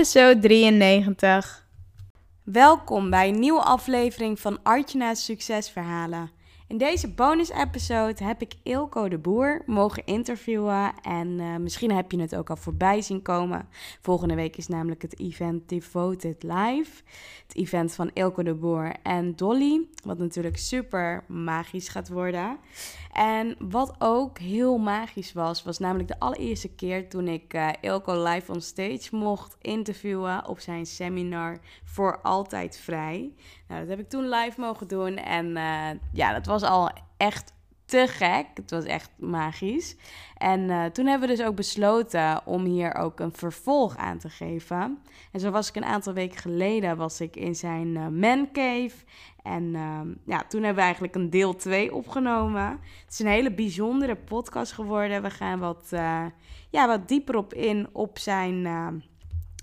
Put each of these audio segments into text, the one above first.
episode 93. Welkom bij een nieuwe aflevering van Artjana's Succesverhalen. In deze bonus-episode heb ik Ilko de Boer mogen interviewen. En eh, misschien heb je het ook al voorbij zien komen. Volgende week is namelijk het event Devoted Live. Het event van Ilko de Boer en Dolly. Wat natuurlijk super magisch gaat worden. En wat ook heel magisch was, was namelijk de allereerste keer toen ik uh, Ilko live on stage mocht interviewen op zijn seminar Voor Altijd Vrij. Nou, dat heb ik toen live mogen doen en uh, ja, dat was al echt te gek. Het was echt magisch. En uh, toen hebben we dus ook besloten om hier ook een vervolg aan te geven. En zo was ik een aantal weken geleden was ik in zijn uh, man cave. En uh, ja, toen hebben we eigenlijk een deel 2 opgenomen. Het is een hele bijzondere podcast geworden. We gaan wat, uh, ja, wat dieper op in op zijn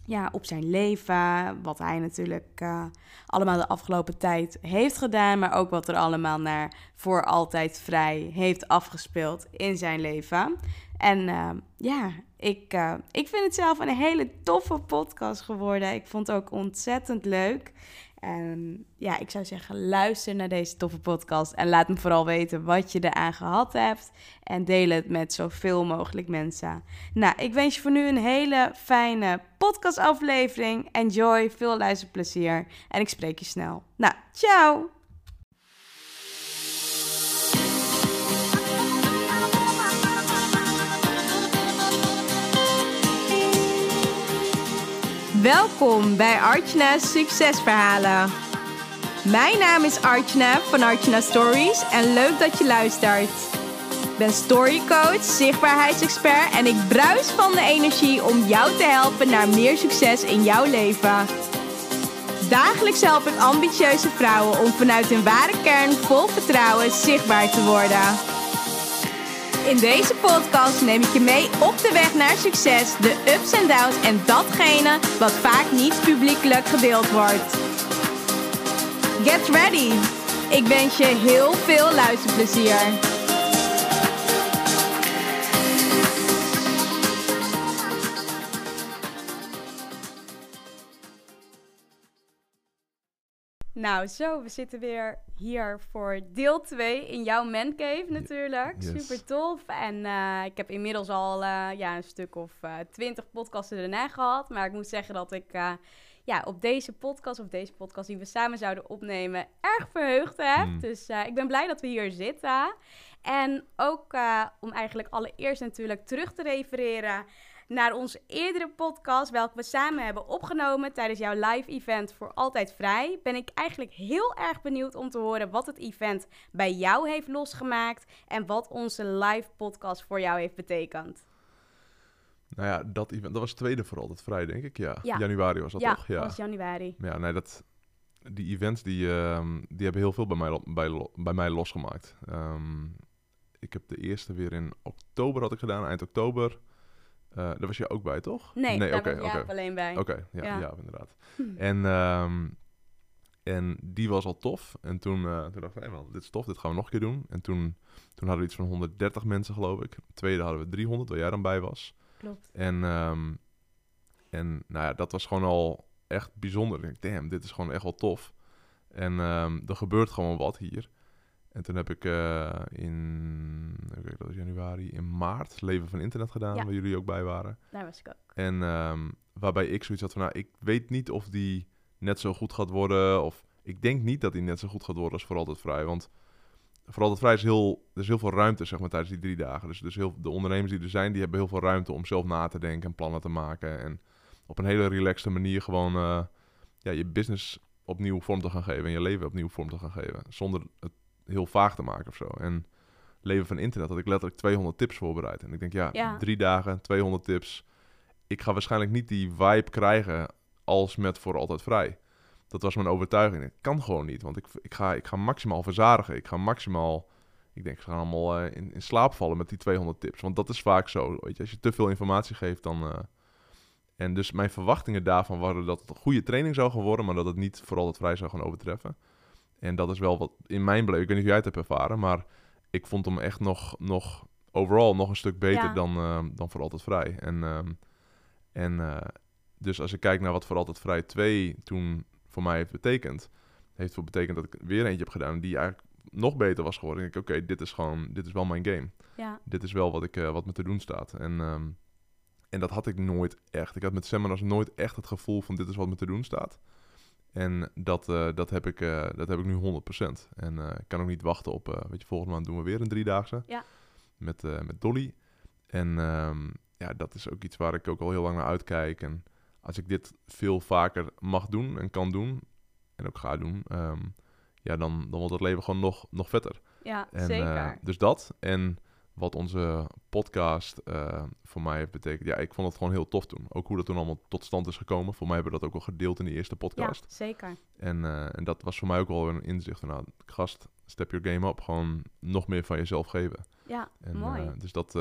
ja, op zijn leven. Wat hij natuurlijk uh, allemaal de afgelopen tijd heeft gedaan. Maar ook wat er allemaal naar voor altijd vrij heeft afgespeeld in zijn leven. En uh, ja, ik, uh, ik vind het zelf een hele toffe podcast geworden. Ik vond het ook ontzettend leuk. En ja, ik zou zeggen, luister naar deze toffe podcast en laat me vooral weten wat je eraan gehad hebt. En deel het met zoveel mogelijk mensen. Nou, ik wens je voor nu een hele fijne podcastaflevering. Enjoy, veel luisterplezier en ik spreek je snel. Nou, ciao! Welkom bij Artjana's Succesverhalen. Mijn naam is Artjana van Artjana Stories en leuk dat je luistert. Ik ben storycoach, zichtbaarheidsexpert en ik bruis van de energie om jou te helpen naar meer succes in jouw leven. Dagelijks help ik ambitieuze vrouwen om vanuit hun ware kern vol vertrouwen zichtbaar te worden. In deze podcast neem ik je mee op de weg naar succes, de ups en downs en datgene wat vaak niet publiekelijk gedeeld wordt. Get ready! Ik wens je heel veel luisterplezier. Nou, zo, we zitten weer hier voor deel 2 in jouw mancave natuurlijk. Yes. Super tof. En uh, ik heb inmiddels al uh, ja, een stuk of uh, twintig podcasten erna gehad. Maar ik moet zeggen dat ik ja, op deze podcast, of deze podcast die we samen zouden opnemen, erg verheugd heb. Mm. Dus ik ben blij dat we hier zitten. En ook om eigenlijk allereerst natuurlijk terug te refereren naar onze eerdere podcast, welke we samen hebben opgenomen tijdens jouw live event voor Altijd Vrij, ben ik eigenlijk heel erg benieuwd om te horen wat het event bij jou heeft losgemaakt en wat onze live podcast voor jou heeft betekend. Nou ja, dat event, dat was tweede voor Altijd Vrij, denk ik. Ja, ja. januari was dat ja, toch? Ja, dat was januari. Ja, nee, dat, die events die, uh, die hebben heel veel bij mij, bij, bij mij losgemaakt. Um, ik heb de eerste weer in oktober had ik gedaan, eind oktober. Uh, daar was je ook bij, toch? Nee, nee daar okay, was okay. alleen bij. Oké, okay, ja, ja. ja, inderdaad. Hm. En, um, en die was al tof. En toen, uh, toen dacht ik, hey, dit is tof, dit gaan we nog een keer doen. En toen, toen hadden we iets van 130 mensen, geloof ik. tweede hadden we 300, waar jij dan bij was. Klopt. En, um, en nou ja, dat was gewoon al echt bijzonder. Ik denk, damn, dit is gewoon echt wel tof. En um, er gebeurt gewoon wat hier. En toen heb ik uh, in dat was januari, in maart Leven van Internet gedaan, ja. waar jullie ook bij waren. Daar was ik ook. En um, waarbij ik zoiets had van, nou, ik weet niet of die net zo goed gaat worden. Of ik denk niet dat die net zo goed gaat worden als Voor Altijd Vrij. Want Voor Altijd Vrij is heel, er is heel veel ruimte, zeg maar, tijdens die drie dagen. Dus, dus heel, de ondernemers die er zijn, die hebben heel veel ruimte om zelf na te denken en plannen te maken. En op een hele relaxte manier gewoon uh, ja, je business opnieuw vorm te gaan geven en je leven opnieuw vorm te gaan geven. Zonder het heel vaag te maken of zo. En leven van internet had ik letterlijk 200 tips voorbereid. En ik denk, ja, ja, drie dagen, 200 tips. Ik ga waarschijnlijk niet die vibe krijgen als met voor altijd vrij. Dat was mijn overtuiging. Ik kan gewoon niet, want ik, ik, ga, ik ga maximaal verzadigen. Ik ga maximaal, ik denk, ze gaan allemaal uh, in, in slaap vallen met die 200 tips. Want dat is vaak zo, weet je. Als je te veel informatie geeft, dan... Uh, en dus mijn verwachtingen daarvan waren dat het een goede training zou gaan worden, maar dat het niet voor altijd vrij zou gaan overtreffen. En dat is wel wat in mijn beleving, ik weet niet of jij het hebt ervaren, maar ik vond hem echt nog, nog overal nog een stuk beter ja. dan, uh, dan voor altijd vrij. En, uh, en uh, dus als ik kijk naar wat voor altijd vrij 2 toen voor mij heeft betekend, heeft voor betekend dat ik weer eentje heb gedaan die eigenlijk nog beter was geworden. En ik, oké, dit is gewoon, dit is wel mijn game. Ja. Dit is wel wat, ik, uh, wat me te doen staat. En, um, en dat had ik nooit echt. Ik had met seminars nooit echt het gevoel van dit is wat me te doen staat. En dat, uh, dat, heb, ik, uh, dat heb ik nu 100%. En ik kan ook niet wachten op, weet je, volgende maand doen we weer een driedaagse. Ja. Met, met Dolly. En um, ja, dat is ook iets waar ik ook al heel lang naar uitkijk. En als ik dit veel vaker mag doen en kan doen, en ook ga doen, um, ja, dan, dan wordt het leven gewoon nog, nog vetter. Ja, en, zeker. Dus dat. En wat onze podcast uh, voor mij heeft betekend. Ja, ik vond het gewoon heel tof toen. Ook hoe dat toen allemaal tot stand is gekomen. Voor mij hebben we dat ook al gedeeld in die eerste podcast. Ja, zeker. En, uh, en dat was voor mij ook wel een inzicht van, nou, gast, step your game up. Gewoon nog meer van jezelf geven. Ja, en, mooi. dus dat,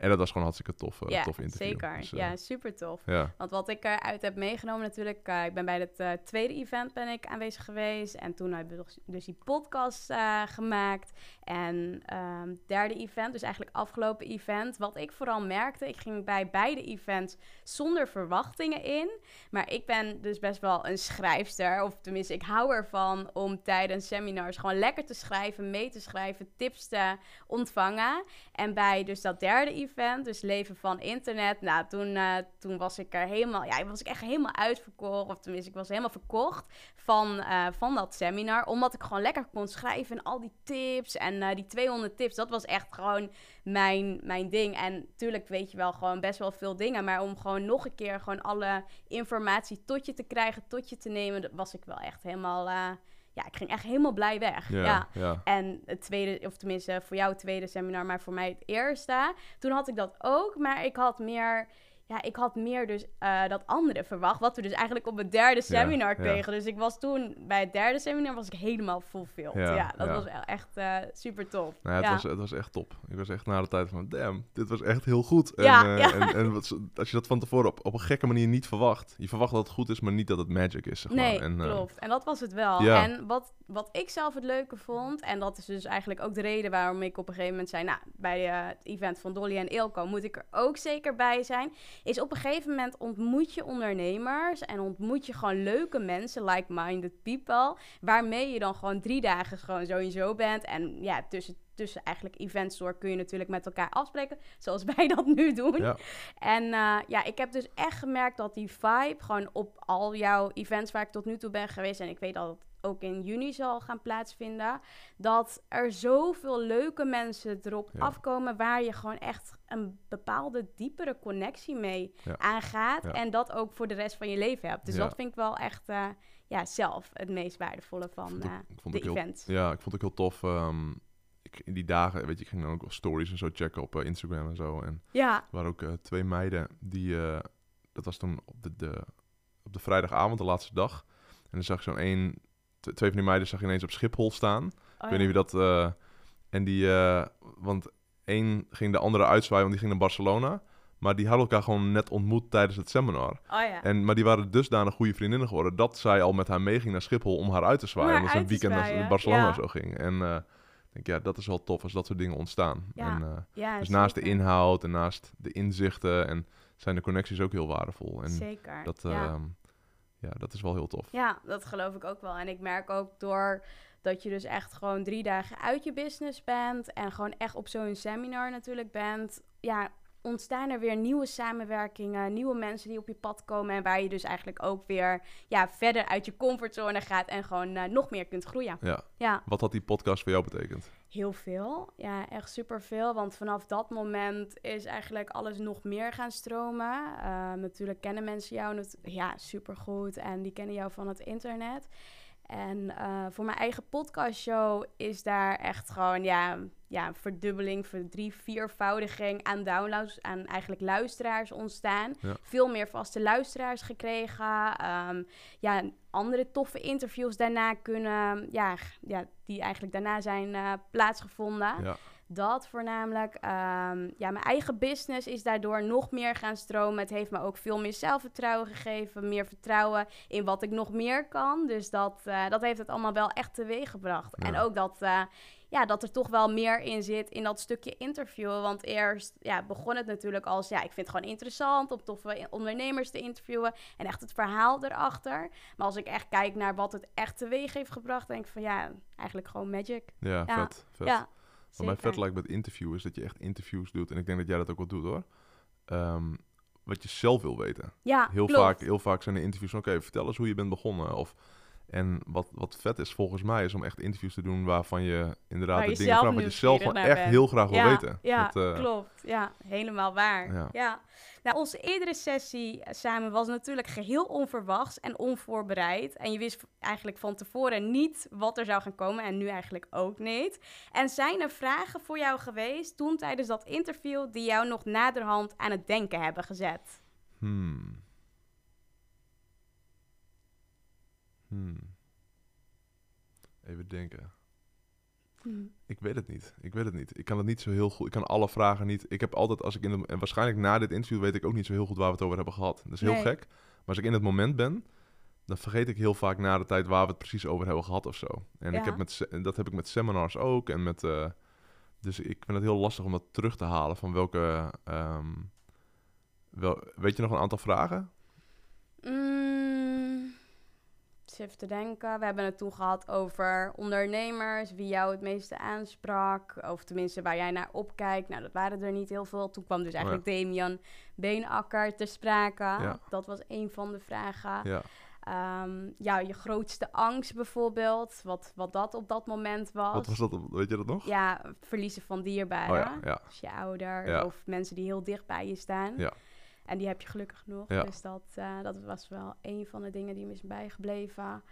en dat was gewoon hartstikke tof, uh, ja, tof interview. Zeker, dus, ja, super tof. Ja. Want wat ik eruit heb meegenomen natuurlijk, ik ben bij het tweede event ben ik aanwezig geweest. En toen hebben we dus die podcast gemaakt. En um, derde event, dus eigenlijk afgelopen event. Wat ik vooral merkte, ik ging bij beide events zonder verwachtingen in. Maar ik ben dus best wel een schrijfster. Of tenminste, ik hou ervan om tijdens seminars gewoon lekker te schrijven, mee te schrijven, tips te ontvangen. En bij dus dat derde event, dus leven van internet. Nou, toen, uh, toen was ik er helemaal, ja, was ik echt helemaal uitverkocht. Of tenminste, ik was helemaal verkocht van, uh, van dat seminar. Omdat ik gewoon lekker kon schrijven en al die tips en uh, die 200 tips. Dat was echt gewoon mijn, mijn ding. En natuurlijk weet je wel gewoon best wel veel dingen. Maar om gewoon nog een keer gewoon alle informatie tot je te krijgen, tot je te nemen, dat was ik wel echt helemaal ja, ik ging echt helemaal blij weg. Ja. En het tweede, of tenminste voor jou het tweede seminar, maar voor mij het eerste. Toen had ik dat ook, maar ik had meer, ja, ik had meer dus uh, dat andere verwacht. Wat we dus eigenlijk op het derde seminar ja. kregen. Dus ik was toen, bij het derde seminar was ik helemaal fulfilled. Ja, Ja, dat was echt uh, super tof. Nou, het, ja. was, het was echt top. Ik was echt na de tijd van, damn, dit was echt heel goed. En, Ja, eh, ja. en, en wat, als je dat van tevoren op, op een gekke manier niet verwacht. Je verwacht dat het goed is, maar niet dat het magic is, zeg Nee, maar. En, eh, klopt. En dat was het wel. En wat, wat ik zelf het leuke vond, en dat is dus eigenlijk ook de reden waarom ik op een gegeven moment zei, nou, bij eh, het event van Dolly en Ilko moet ik er ook zeker bij zijn, is op een gegeven moment ontmoet je ondernemers en ontmoet je gewoon leuke mensen, like-minded people, waarmee je dan gewoon drie dagen gewoon sowieso bent. En ja, tussen tussen eigenlijk events door kun je natuurlijk met elkaar afspreken, zoals wij dat nu doen. Ja. En uh, ja, ik heb dus echt gemerkt dat die vibe gewoon op al jouw events waar ik tot nu toe ben geweest, en ik weet dat ook in juni zal gaan plaatsvinden, dat er zoveel leuke mensen erop Ja. afkomen waar je gewoon echt een bepaalde diepere connectie mee Ja. aangaat Ja. en dat ook voor de rest van je leven hebt. Dus dat vind ik wel echt uh, ja, zelf het meest waardevolle van vond ook- ik vond de heel- events. Ja, ik vond het ook heel tof. ehm, ik, in die dagen, weet je, ik ging dan ook wel stories en zo checken op eh, Instagram en zo. En Ja, er waren ook eh, twee meiden die, eh, dat was toen op de, de, op de vrijdagavond, de laatste dag. En dan zag ik zo'n één, twee van die meiden zag je ineens op Schiphol staan. oh, ik weet niet wie dat, eh, en die, eh, want één ging de andere uitzwaaien, want die ging naar Barcelona. Maar die hadden elkaar gewoon net ontmoet tijdens het seminar. Oh ja. En, maar die waren dusdanig goede vriendinnen geworden dat zij al met haar meeging naar Schiphol om haar uit te zwaaien. Omdat ze een weekend naar Barcelona ja. zo ging. En ik denk, ja, dat is wel tof als dat soort dingen ontstaan. Ja, En, ja, dus naast de inhoud en naast de inzichten en zijn de connecties ook heel waardevol. En Zeker. dat, ja. Ja. dat is wel heel tof. ja, dat geloof ik ook wel. En ik merk ook door dat je dus echt gewoon drie dagen uit je business bent en gewoon echt op zo'n seminar natuurlijk bent. Ja, ontstaan er weer nieuwe samenwerkingen, nieuwe mensen die op je pad komen en waar je dus eigenlijk ook weer ja, verder uit je comfortzone gaat en gewoon eh, nog meer kunt groeien. Ja. Ja, Wat had die podcast voor jou betekend? Heel veel, ja, echt superveel. Want vanaf dat moment is eigenlijk alles nog meer gaan stromen. Uh, natuurlijk kennen mensen jou ja, supergoed en die kennen jou van het internet. En uh, voor mijn eigen podcastshow is daar echt gewoon ja, ja, verdubbeling, verdrie, viervoudiging aan downloads, aan eigenlijk luisteraars ontstaan. Ja. Veel meer vaste luisteraars gekregen. Um, ja, andere toffe interviews daarna kunnen, ja, ja die eigenlijk daarna zijn uh, plaatsgevonden. Ja. Dat voornamelijk. Ehm, ja, mijn eigen business is daardoor nog meer gaan stromen. Het heeft me ook veel meer zelfvertrouwen gegeven. Meer vertrouwen in wat ik nog meer kan. Dus dat, eh, dat heeft het allemaal wel echt teweeg gebracht. Ja. En ook dat, eh, ja, dat er toch wel meer in zit in dat stukje interviewen. Want eerst ja, begon het natuurlijk als... Ja, ik vind het gewoon interessant om toffe ondernemers te interviewen. En echt het verhaal erachter. Maar als ik echt kijk naar wat het echt teweeg heeft gebracht... denk ik van ja, eigenlijk gewoon magic. Ja, Ja. vet. vet. Ja, Wat mij vet lijkt met interview is dat je echt interviews doet. En ik denk dat jij dat ook wel doet hoor. Ehm, wat je zelf wil weten. Ja, Heel klopt. vaak, heel vaak zijn er interviews van, oké, vertel eens hoe je bent begonnen. Of, en wat, wat vet is volgens mij, is om echt interviews te doen waarvan je inderdaad de dingen vraagt wat je zelf gewoon echt heel graag wil ja, weten. Ja, Dat, eh, klopt. Ja, helemaal waar. Ja. Ja. Nou, onze eerdere sessie eh, samen was natuurlijk geheel onverwachts en onvoorbereid. En je wist eigenlijk van tevoren niet wat er zou gaan komen en nu eigenlijk ook niet. En zijn er vragen voor jou geweest toen tijdens dat interview die jou nog naderhand aan het denken hebben gezet? Hmm. Hmm. Even denken. Ik weet het niet. Ik weet het niet. Ik kan het niet zo heel goed. Ik kan alle vragen niet. Ik heb altijd, als ik in de, en waarschijnlijk na dit interview weet ik ook niet zo heel goed waar we het over hebben gehad. Dat is heel Nee. gek. Maar als ik in het moment ben, dan vergeet ik heel vaak na de tijd waar we het precies over hebben gehad of zo. En ik heb met, dat heb ik met seminars ook. En met, eh, dus ik vind het heel lastig om dat terug te halen van welke. ehm, wel, weet je nog een aantal vragen? Mm, even te denken. We hebben het toen gehad over ondernemers, wie jou het meeste aansprak. Of tenminste waar jij naar opkijkt. Nou, dat waren er niet heel veel. Toen kwam dus eigenlijk Damian Beenakker te sprake. Ja. Dat was een van de vragen. Ja. Ehm, ja, je grootste angst bijvoorbeeld. Wat, wat dat op dat moment was. Wat was dat? Weet je dat nog? Ja, verliezen van dierbaren. Oh ja, ja. Als je ouder of mensen die heel dicht bij je staan. Ja. En die heb je gelukkig nog. Ja. Dus dat, eh, dat was wel een van de dingen die me is bijgebleven.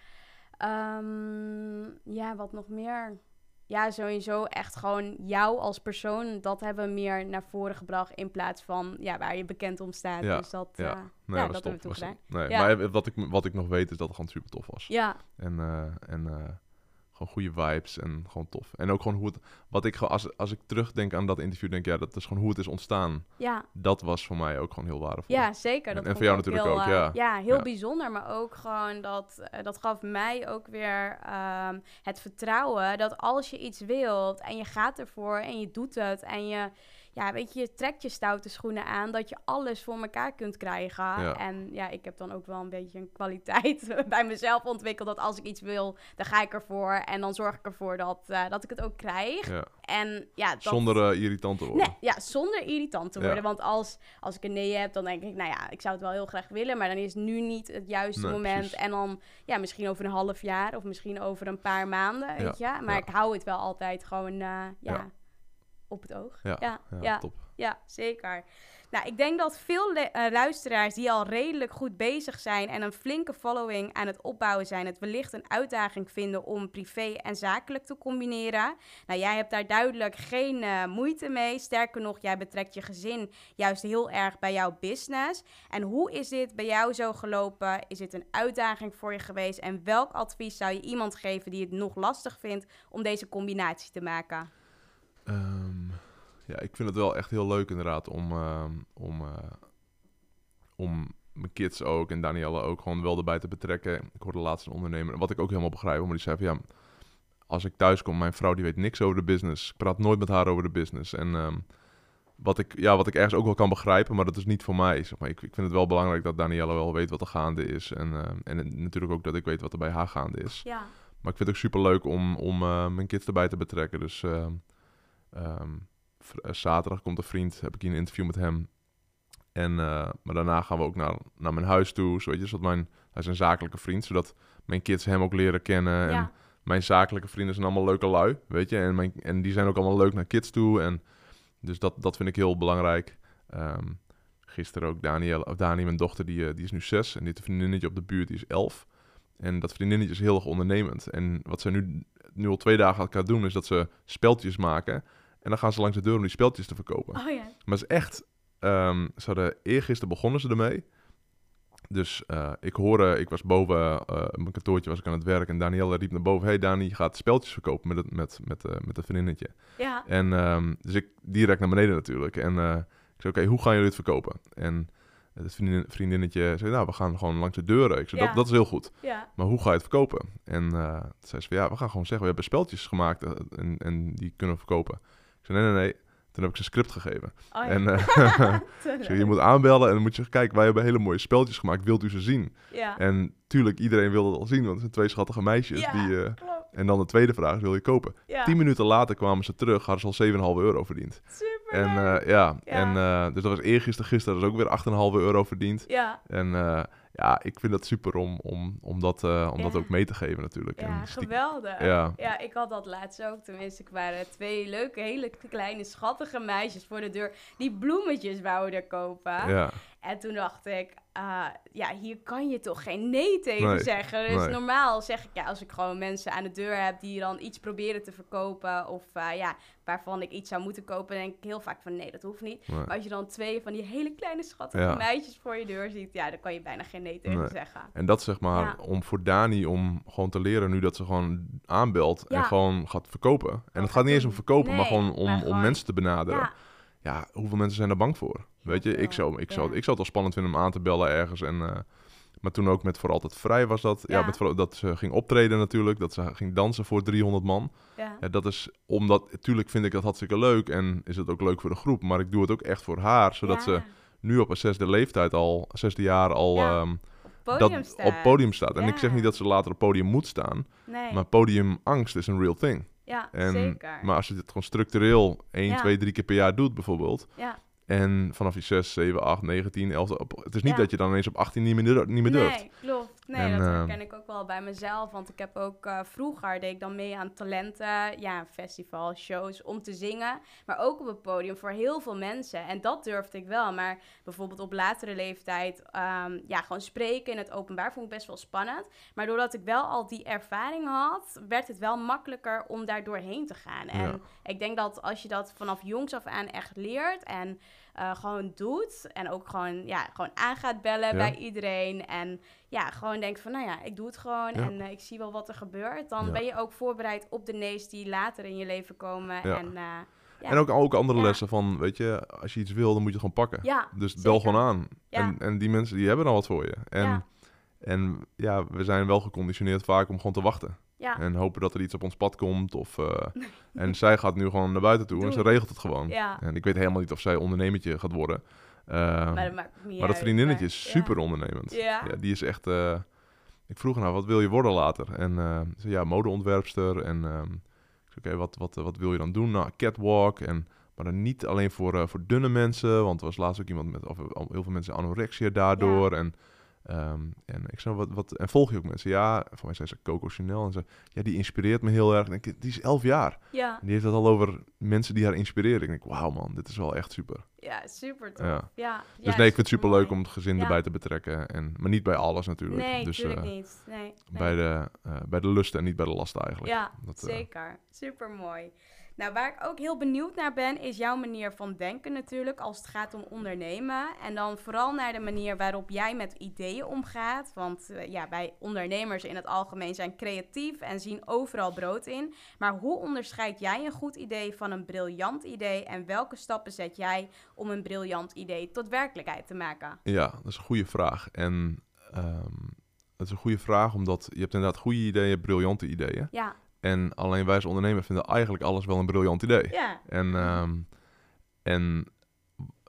Ehm, ja, wat nog meer? Ja, sowieso echt gewoon jou als persoon. Dat hebben we meer naar voren gebracht. In plaats van ja, waar je bekend om staat. Ja, Dus dat, ja. eh, Nee, ja, dat hebben we toen was- gedaan. Nee, maar wat ik, wat ik nog weet is dat het gewoon super tof was. Ja, En, eh, en gewoon goede vibes en gewoon tof. En ook gewoon hoe het, wat ik als, als ik terugdenk aan dat interview, denk ja, dat is gewoon hoe het is ontstaan. ja, Dat was voor mij ook gewoon heel waardevol. ja, zeker. Dat En- voor jou natuurlijk heel, ook, eh, ja. heel Ja. bijzonder. Maar ook gewoon dat, eh, dat gaf mij ook weer ehm, het vertrouwen dat als je iets wilt en je gaat ervoor en je doet het en je, ja, weet je, je trekt je stoute schoenen aan, dat je alles voor elkaar kunt krijgen. Ja. En ja, ik heb dan ook wel een beetje een kwaliteit bij mezelf ontwikkeld dat als ik iets wil, dan ga ik ervoor en dan zorg ik ervoor dat, eh, dat ik het ook krijg. Ja. En ja, dat... Zonder eh, irritant te worden. Nee, ja, zonder irritant te Ja. worden. Want als, als ik een nee heb, dan denk ik, nou ja, ik zou het wel heel graag willen, maar dan is nu niet het juiste Nee, moment. precies. En dan, ja, misschien over een half jaar of misschien over een paar maanden, weet je. Maar ik hou het wel altijd gewoon, eh, Ja. Op het oog. Ja, ja, ja, top. Ja, zeker. Nou, ik denk dat veel eh, luisteraars die al redelijk goed bezig zijn en een flinke following aan het opbouwen zijn, het wellicht een uitdaging vinden om privé en zakelijk te combineren. Nou, jij hebt daar duidelijk geen eh, moeite mee. Sterker nog, jij betrekt je gezin juist heel erg bij jouw business. En hoe is dit bij jou zo gelopen? Is dit een uitdaging voor je geweest? En welk advies zou je iemand geven die het nog lastig vindt om deze combinatie te maken? Ehm, ja, ik vind het wel echt heel leuk inderdaad om, ehm, om, eh, om mijn kids ook en Danielle ook gewoon wel erbij te betrekken. Ik hoorde laatst een ondernemer, wat ik ook helemaal begrijp, maar die zei van ja, als ik thuis kom, mijn vrouw die weet niks over de business. Ik praat nooit met haar over de business. En ehm, wat, ik, ja, wat ik ergens ook wel kan begrijpen, maar dat is niet voor mij. Zeg maar. ik, ik vind het wel belangrijk dat Danielle wel weet wat er gaande is. En, en natuurlijk ook dat ik weet wat er bij haar gaande is. Ja, Maar ik vind het ook super leuk om, om eh, mijn kids erbij te betrekken. Dus ehm, eh, zaterdag komt een vriend, heb ik een interview met hem. En, eh, maar daarna gaan we ook naar, naar mijn huis toe. Zo, weet je, zodat mijn, hij is een zakelijke vriend, zodat mijn kids hem ook leren kennen. En mijn zakelijke vrienden zijn allemaal leuke lui, weet je. En, mijn, en die zijn ook allemaal leuk naar kids toe. En dus dat, dat vind ik heel belangrijk. Ehm, gisteren ook Daniel, of Dani, mijn dochter, die, eh, die is nu zes. En die heeft een vriendinnetje op de buurt, die is elf. En dat vriendinnetje is heel erg ondernemend. En wat ze nu, nu al twee dagen elkaar doen, is dat ze speltjes maken. En dan gaan ze langs de deur om die speltjes te verkopen. oh ja, Maar het is echt... ehm ze hadden eergisteren begonnen ze ermee. Dus eh, ik hoorde, ik was boven, eh, mijn kantoortje was ik aan het werk en Danielle riep naar boven, hey Dani, je gaat speltjes verkopen met, het, met, met, eh, met een vriendinnetje. Ja. En ehm, dus ik direct naar beneden natuurlijk. En ik zei, oké, hoe gaan jullie het verkopen? En het vriendin, vriendinnetje zei, nou, we gaan gewoon langs de deuren. Ik zei, Ja. dat, dat is heel goed. Ja. Maar hoe ga je het verkopen? En toen zei ze van, ja, we gaan gewoon zeggen, we hebben speltjes gemaakt en, en die kunnen we verkopen. Zei, nee, nee, nee. Toen heb ik ze een script gegeven. Oh, ja. En eh, Te ik zei, je moet aanbellen en dan moet je zeggen, kijk, wij hebben hele mooie speltjes gemaakt. Wilt u ze zien? Ja. En tuurlijk, iedereen wilde het al zien, want het zijn twee schattige meisjes. Ja, Die, eh, en dan de tweede vraag, wil je kopen? Tien minuten later kwamen ze terug, hadden ze al 7,5 euro verdiend. Super. En eh, ja, Ja. En, eh, dus dat was eergisteren, gisteren, dat is ook weer 8,5 euro verdiend. ja. En eh, ja, ik vind dat super om, om, om, dat, eh, om dat ook mee te geven natuurlijk. Ja, geweldig. Ja. ja, ik had dat laatst ook. Tenminste, ik waren twee leuke, hele kleine, schattige meisjes voor de deur die bloemetjes wouden kopen. ja, En toen dacht ik, ah, ja, hier kan je toch geen nee tegen Nee, zeggen. Dus nee. normaal zeg ik, ja, als ik gewoon mensen aan de deur heb die dan iets proberen te verkopen, of eh, ja, waarvan ik iets zou moeten kopen, denk ik heel vaak van nee, dat hoeft niet. nee. Maar als je dan twee van die hele kleine schattige Ja. meisjes voor je deur ziet, ja, dan kan je bijna geen nee tegen Nee. zeggen. En dat zeg maar Ja. om voor Dani om gewoon te leren nu dat ze gewoon aanbelt en gewoon gaat verkopen. En het gaat niet eens om verkopen, maar gewoon om, maar om mensen te benaderen. Ja, hoeveel mensen zijn daar bang voor? Weet je, ik zou, ik, zou, ik zou het wel spannend vinden om aan te bellen ergens. En, eh, maar toen ook met Voor Altijd Vrij was dat. Ja, Ja. met voor, dat ze ging optreden natuurlijk. Dat ze ging dansen voor 300 man. ja. Ja, dat is omdat, natuurlijk vind ik dat hartstikke leuk. En is het ook leuk voor de groep. Maar ik doe het ook echt voor haar. Zodat ze nu op een zesde leeftijd al, zesde jaar al... Ehm, op podium dat staan. op podium staat. En ik zeg niet dat ze later op podium moet staan, Nee, maar podiumangst is een real thing. ja, En, zeker. Maar als je dit gewoon structureel 1, Ja. 2, 3 keer per jaar doet bijvoorbeeld, ja. En vanaf je 6, 7, 8, 9, 10, 11, op, het is niet Ja. dat je dan ineens op 18 niet meer, niet meer durft. Nee, klopt. Nee, En, dat ehm, herken ik ook wel bij mezelf. Want ik heb ook eh, vroeger deed ik dan mee aan talenten, ja, festivals, shows om te zingen. Maar ook op het podium voor heel veel mensen. En dat durfde ik wel. Maar bijvoorbeeld op latere leeftijd, ehm, ja, gewoon spreken in het openbaar vond ik best wel spannend. Maar doordat ik wel al die ervaring had, werd het wel makkelijker om daar doorheen te gaan. En Ja. ik denk dat als je dat vanaf jongs af aan echt leert en eh, gewoon doet. En ook gewoon, ja, gewoon aan gaat bellen Ja. bij iedereen. En ja, gewoon denkt van, nou ja, ik doe het gewoon. Ja. En eh, ik zie wel wat er gebeurt. Dan ben je ook voorbereid op de nee's die later in je leven komen. En, ja. En ook, ook andere lessen van, weet je, als je iets wil, dan moet je het gewoon pakken. Ja, Dus bel gewoon aan. Ja. En, en die mensen, die hebben dan wat voor je. En ja. en ja, we zijn wel geconditioneerd vaak om gewoon te wachten. Ja, En hopen dat er iets op ons pad komt. Of, eh, en zij gaat nu gewoon naar buiten toe en ze regelt het gewoon. ja. En ik weet helemaal niet of zij ondernemertje gaat worden. Eh, maar maar, dat maakt niet dat uit, vriendinnetje maar- is ja. super ondernemend. Ja. die is echt... eh, ik vroeg haar, nou, wat wil je worden later? En ze zei, ja, modeontwerpster. En ik zei, oké, wat, wat, wat wil je dan doen? Nou, catwalk. En, maar dan niet alleen voor, voor dunne mensen. Want er was laatst ook iemand met... Of, heel veel mensen anorexia daardoor. En, ehm, en ik zei, wat, wat... En volg je ook mensen? Ja, voor mij zei ze Coco Chanel. En ze, ja, die inspireert me heel erg. En ik denk, die is elf jaar. Ja, En die heeft het al over mensen die haar inspireren. Ik denk, wauw man, dit is wel echt super. ja, super tof. Ja. Ja. Dus nee, ik vind het super leuk om het gezin erbij te betrekken. En, maar niet bij alles natuurlijk. Nee, dus natuurlijk eh, niet. Nee, nee. bij, de, eh, bij de lusten en niet bij de lasten eigenlijk. Ja, Dat, eh, zeker. Super mooi. Nou, waar ik ook heel benieuwd naar ben, is jouw manier van denken natuurlijk als het gaat om ondernemen. En dan vooral naar de manier waarop jij met ideeën omgaat. Want eh, ja, wij ondernemers in het algemeen zijn creatief en zien overal brood in. Maar hoe onderscheid jij een goed idee van een briljant idee? En welke stappen zet jij om een briljant idee tot werkelijkheid te maken? Ja, dat is een goede vraag. En ehm, dat is een goede vraag omdat je hebt inderdaad goede ideeën, briljante ideeën. Ja, En alleen wij als ondernemer vinden eigenlijk alles wel een briljant idee. ja, En, ehm, en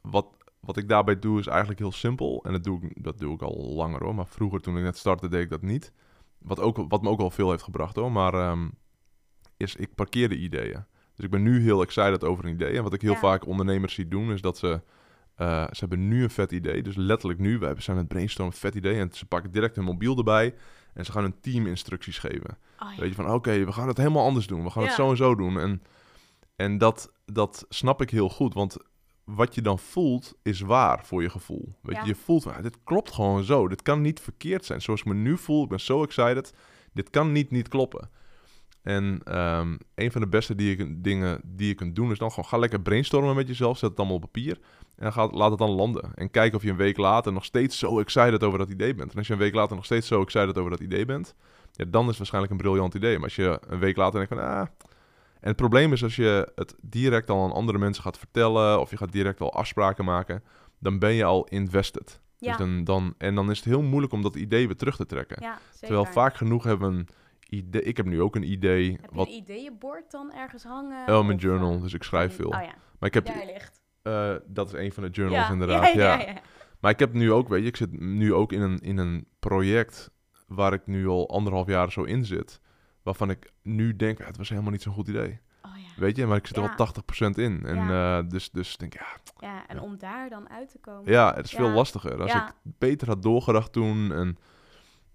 wat, wat ik daarbij doe is eigenlijk heel simpel. En dat doe, ik, dat doe ik al langer hoor. Maar vroeger toen ik net startte deed ik dat niet. Wat, ook, wat me ook wel veel heeft gebracht hoor. Maar ehm, is ik parkeer de ideeën. Dus ik ben nu heel excited over een idee. En wat ik heel Ja. vaak ondernemers zie doen is dat ze... eh, ze hebben nu een vet idee. Dus letterlijk nu. We hebben- zijn aan het brainstormen, vet idee. En ze pakken direct hun mobiel erbij. En ze gaan hun team instructies geven. Oh, ja. Weet je, van oké, we gaan het helemaal anders doen. We gaan het zo en zo doen. En, en dat, dat snap ik heel goed. Want wat je dan voelt, is waar voor je gevoel. Weet Ja. je, je voelt van, dit klopt gewoon zo. Dit kan niet verkeerd zijn. Zoals ik me nu voel, ik ben zo excited. Dit kan niet niet kloppen. En ehm, een van de beste die je, dingen die je kunt doen is dan gewoon ga lekker brainstormen met jezelf. Zet het allemaal op papier. En ga, laat het dan landen. En kijk of je een week later nog steeds zo excited over dat idee bent. En als je een week later nog steeds zo excited over dat idee bent, ja, dan is het waarschijnlijk een briljant idee. Maar als je een week later denkt van, ah... En het probleem is als je het direct al aan andere mensen gaat vertellen... of je gaat direct al afspraken maken... dan ben je al invested. Ja, Dus dan, dan, en dan is het heel moeilijk om dat idee weer terug te trekken. ja. Terwijl vaak genoeg hebben een idee... Ik heb nu ook een idee... Heb je wat, een ideeënbord dan ergens hangen? oh, mijn journal, eh, dus ik schrijf veel. Oh ja, Maar ik heb... daar ligt. Eh, dat is een van de journals ja. inderdaad, Ja, ja, ja. Maar ik heb nu ook, weet je, ik zit nu ook in een, in een project waar ik nu al anderhalf jaar zo in zit. Waarvan ik nu denk, het was helemaal niet zo'n goed idee. Oh ja. Weet je, maar ik zit er wel 80% in. En eh, dus, dus denk ik, ja, Ja, en om daar dan uit te komen. ja, het is veel lastiger. Als ik beter had doorgedacht toen, en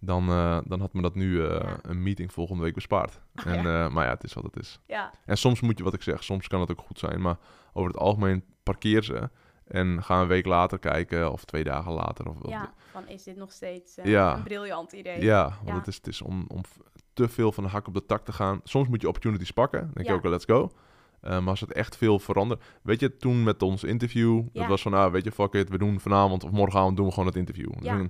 dan, eh, dan had me dat nu eh, Ja. een meeting volgende week bespaard. Oh, en, ja. eh, maar ja, het is wat het is. Ja, En soms moet je, wat ik zeg, soms kan het ook goed zijn. Maar over het algemeen parkeer ze. En ga een week later kijken, of twee dagen later. Of, ja, van is dit nog steeds een briljant idee? Ja, want. Het, is, het is om, om te veel van de hak op de tak te gaan. Soms moet je opportunities pakken. Dan denk je ook, let's go. Maar als het echt veel verandert... Weet je, toen met ons interview... Ja. Dat was van, nou, weet je, fuck it. We doen vanavond of morgenavond doen we gewoon het interview. Ja.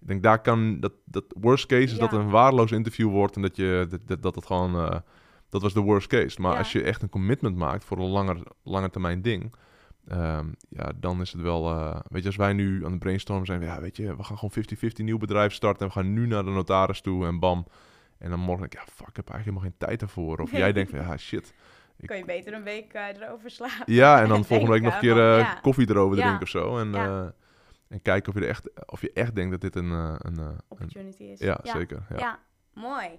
Ik denk, daar kan... Dat, dat worst case is dat Ja. een waardeloos interview wordt... en dat je dat, dat, dat het gewoon... eh, dat was de worst case. Maar Ja. als je echt een commitment maakt voor een langer, langer termijn ding... ehm, ja, dan is het wel... eh, weet je, als wij nu aan het brainstormen zijn... Ja, weet je, we gaan gewoon 50-50 nieuw bedrijf starten... en we gaan nu naar de notaris toe en bam... En dan morgen denk ik, ja, fuck, ik heb eigenlijk helemaal geen tijd ervoor. Of jij denkt van, ja, shit. Kan je beter een week eh, erover slapen. Ja, en dan volgende week nog een keer ja. koffie erover drinken of zo. En, en kijken of je, er echt, of je echt denkt dat dit een... eh, een, eh, een Opportunity is. ja, zeker. Ja. Ja, mooi.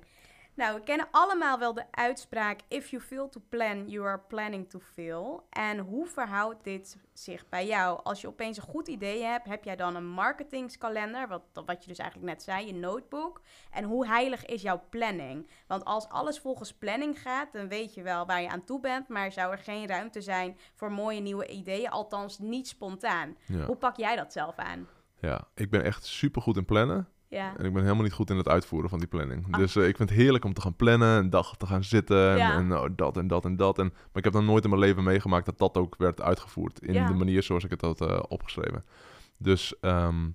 Nou, we kennen allemaal wel de uitspraak: If you fail to plan, you are planning to fail. En hoe verhoudt dit zich bij jou? Als je opeens een goed idee hebt, heb jij dan een marketingskalender, wat, wat je dus eigenlijk net zei, je notebook. En hoe heilig is jouw planning? Want als alles volgens planning gaat, dan weet je wel waar je aan toe bent, maar zou er geen ruimte zijn voor mooie nieuwe ideeën, althans niet spontaan. Ja. Hoe pak jij dat zelf aan? ja, ik ben echt super goed in plannen. Ja, En ik ben helemaal niet goed in het uitvoeren van die planning. Ah. Dus eh, ik vind het heerlijk om te gaan plannen, een dag te gaan zitten en, Ja. en oh, dat en dat en dat. En, maar ik heb dan nooit in mijn leven meegemaakt dat dat ook werd uitgevoerd in Ja. de manier zoals ik het had eh, opgeschreven. Dus ehm,